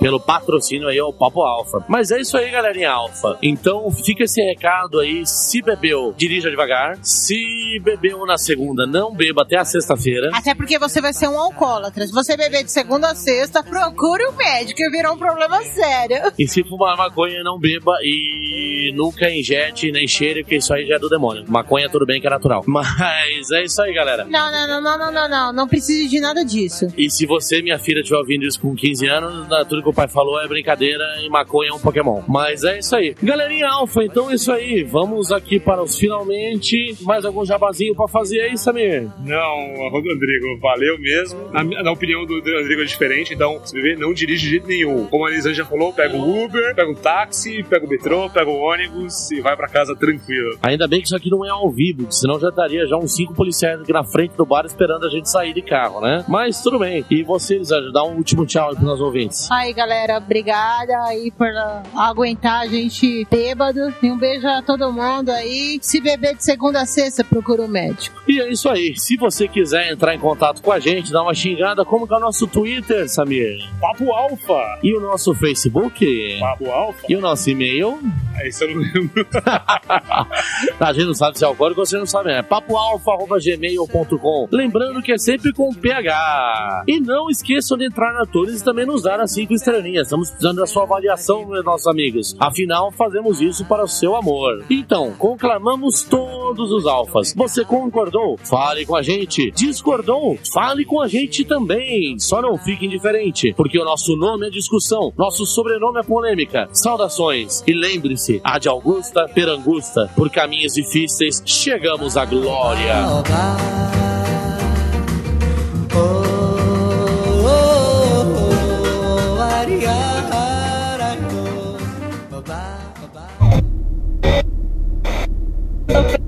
pelo patrocínio aí ao Papo Alfa. Mas é isso aí, galerinha Alfa. Então fica esse recado aí. Se bebeu, dirija devagar. Se bebeu na segunda, não beba até a sexta-feira. Até porque você vai ser um alcoólatra. Se você beber de segunda a sexta, procure um médico e virou um problema sério. E se fumar maconha, não beba e nunca injete nem cheire, porque isso aí já é do demônio. Maconha, tudo bem que é natural. [LAUGHS] Mas é isso aí, galera. Não, não, não, não, não, não, não. Não precisa de nada disso. E se você, minha filha, estiver ouvindo isso com 15 anos, tudo que o pai falou é brincadeira e maconha é um Pokémon. Mas é isso aí. Galerinha Alfa, então é isso aí. Vamos aqui para os finalmente. Mais algum jabazinho pra fazer aí, Samir? Não, Rodrigo, valeu mesmo. Na, na opinião do do Rodrigo é diferente, então, se beber, não dirige de jeito nenhum. Como a Elisângela falou, pega o Uber, pega o táxi, pega o metrô, pega o ônibus e vai pra casa tranquilo. Ainda bem que isso aqui não é ao vivo, senão já estaria já uns cinco policiais aqui na frente do bar esperando a gente sair de carro, né? Mas tudo bem. E você, Elisângela, dá um último tchau aí pros nossos ouvintes. Aí, galera, obrigada aí por aguentar a gente bêbado. E um beijo a todo mundo aí. Se beber de segunda a sexta, procura um médico. E é isso aí. Se você quiser entrar em contato com a gente, dar uma xingada, como que é o nosso Twitter, Samir? Papo Alfa! E o nosso Facebook? Papo Alfa? E o nosso e-mail? É isso eu não lembro. [LAUGHS] a gente não sabe se é alcoólico ou você não sabe, é papoalfa.gmail.com. Lembrando que é sempre com PH. E não esqueçam de entrar na Tunes e também nos dar as cinco estrelinhas. Estamos precisando da sua avaliação, meus nossos amigos. Afinal, fazemos isso para o seu amor. Então, conclamamos todos os alfas. Você concordou? Fale com a gente. Discordou? Fale com a gente também. Só não fique indiferente, porque o nosso nome é discussão, nosso sobrenome é polêmica. Saudações e lembre-se, a de Augusta Perangusta, por caminhos difíceis chegamos à glória. Okay.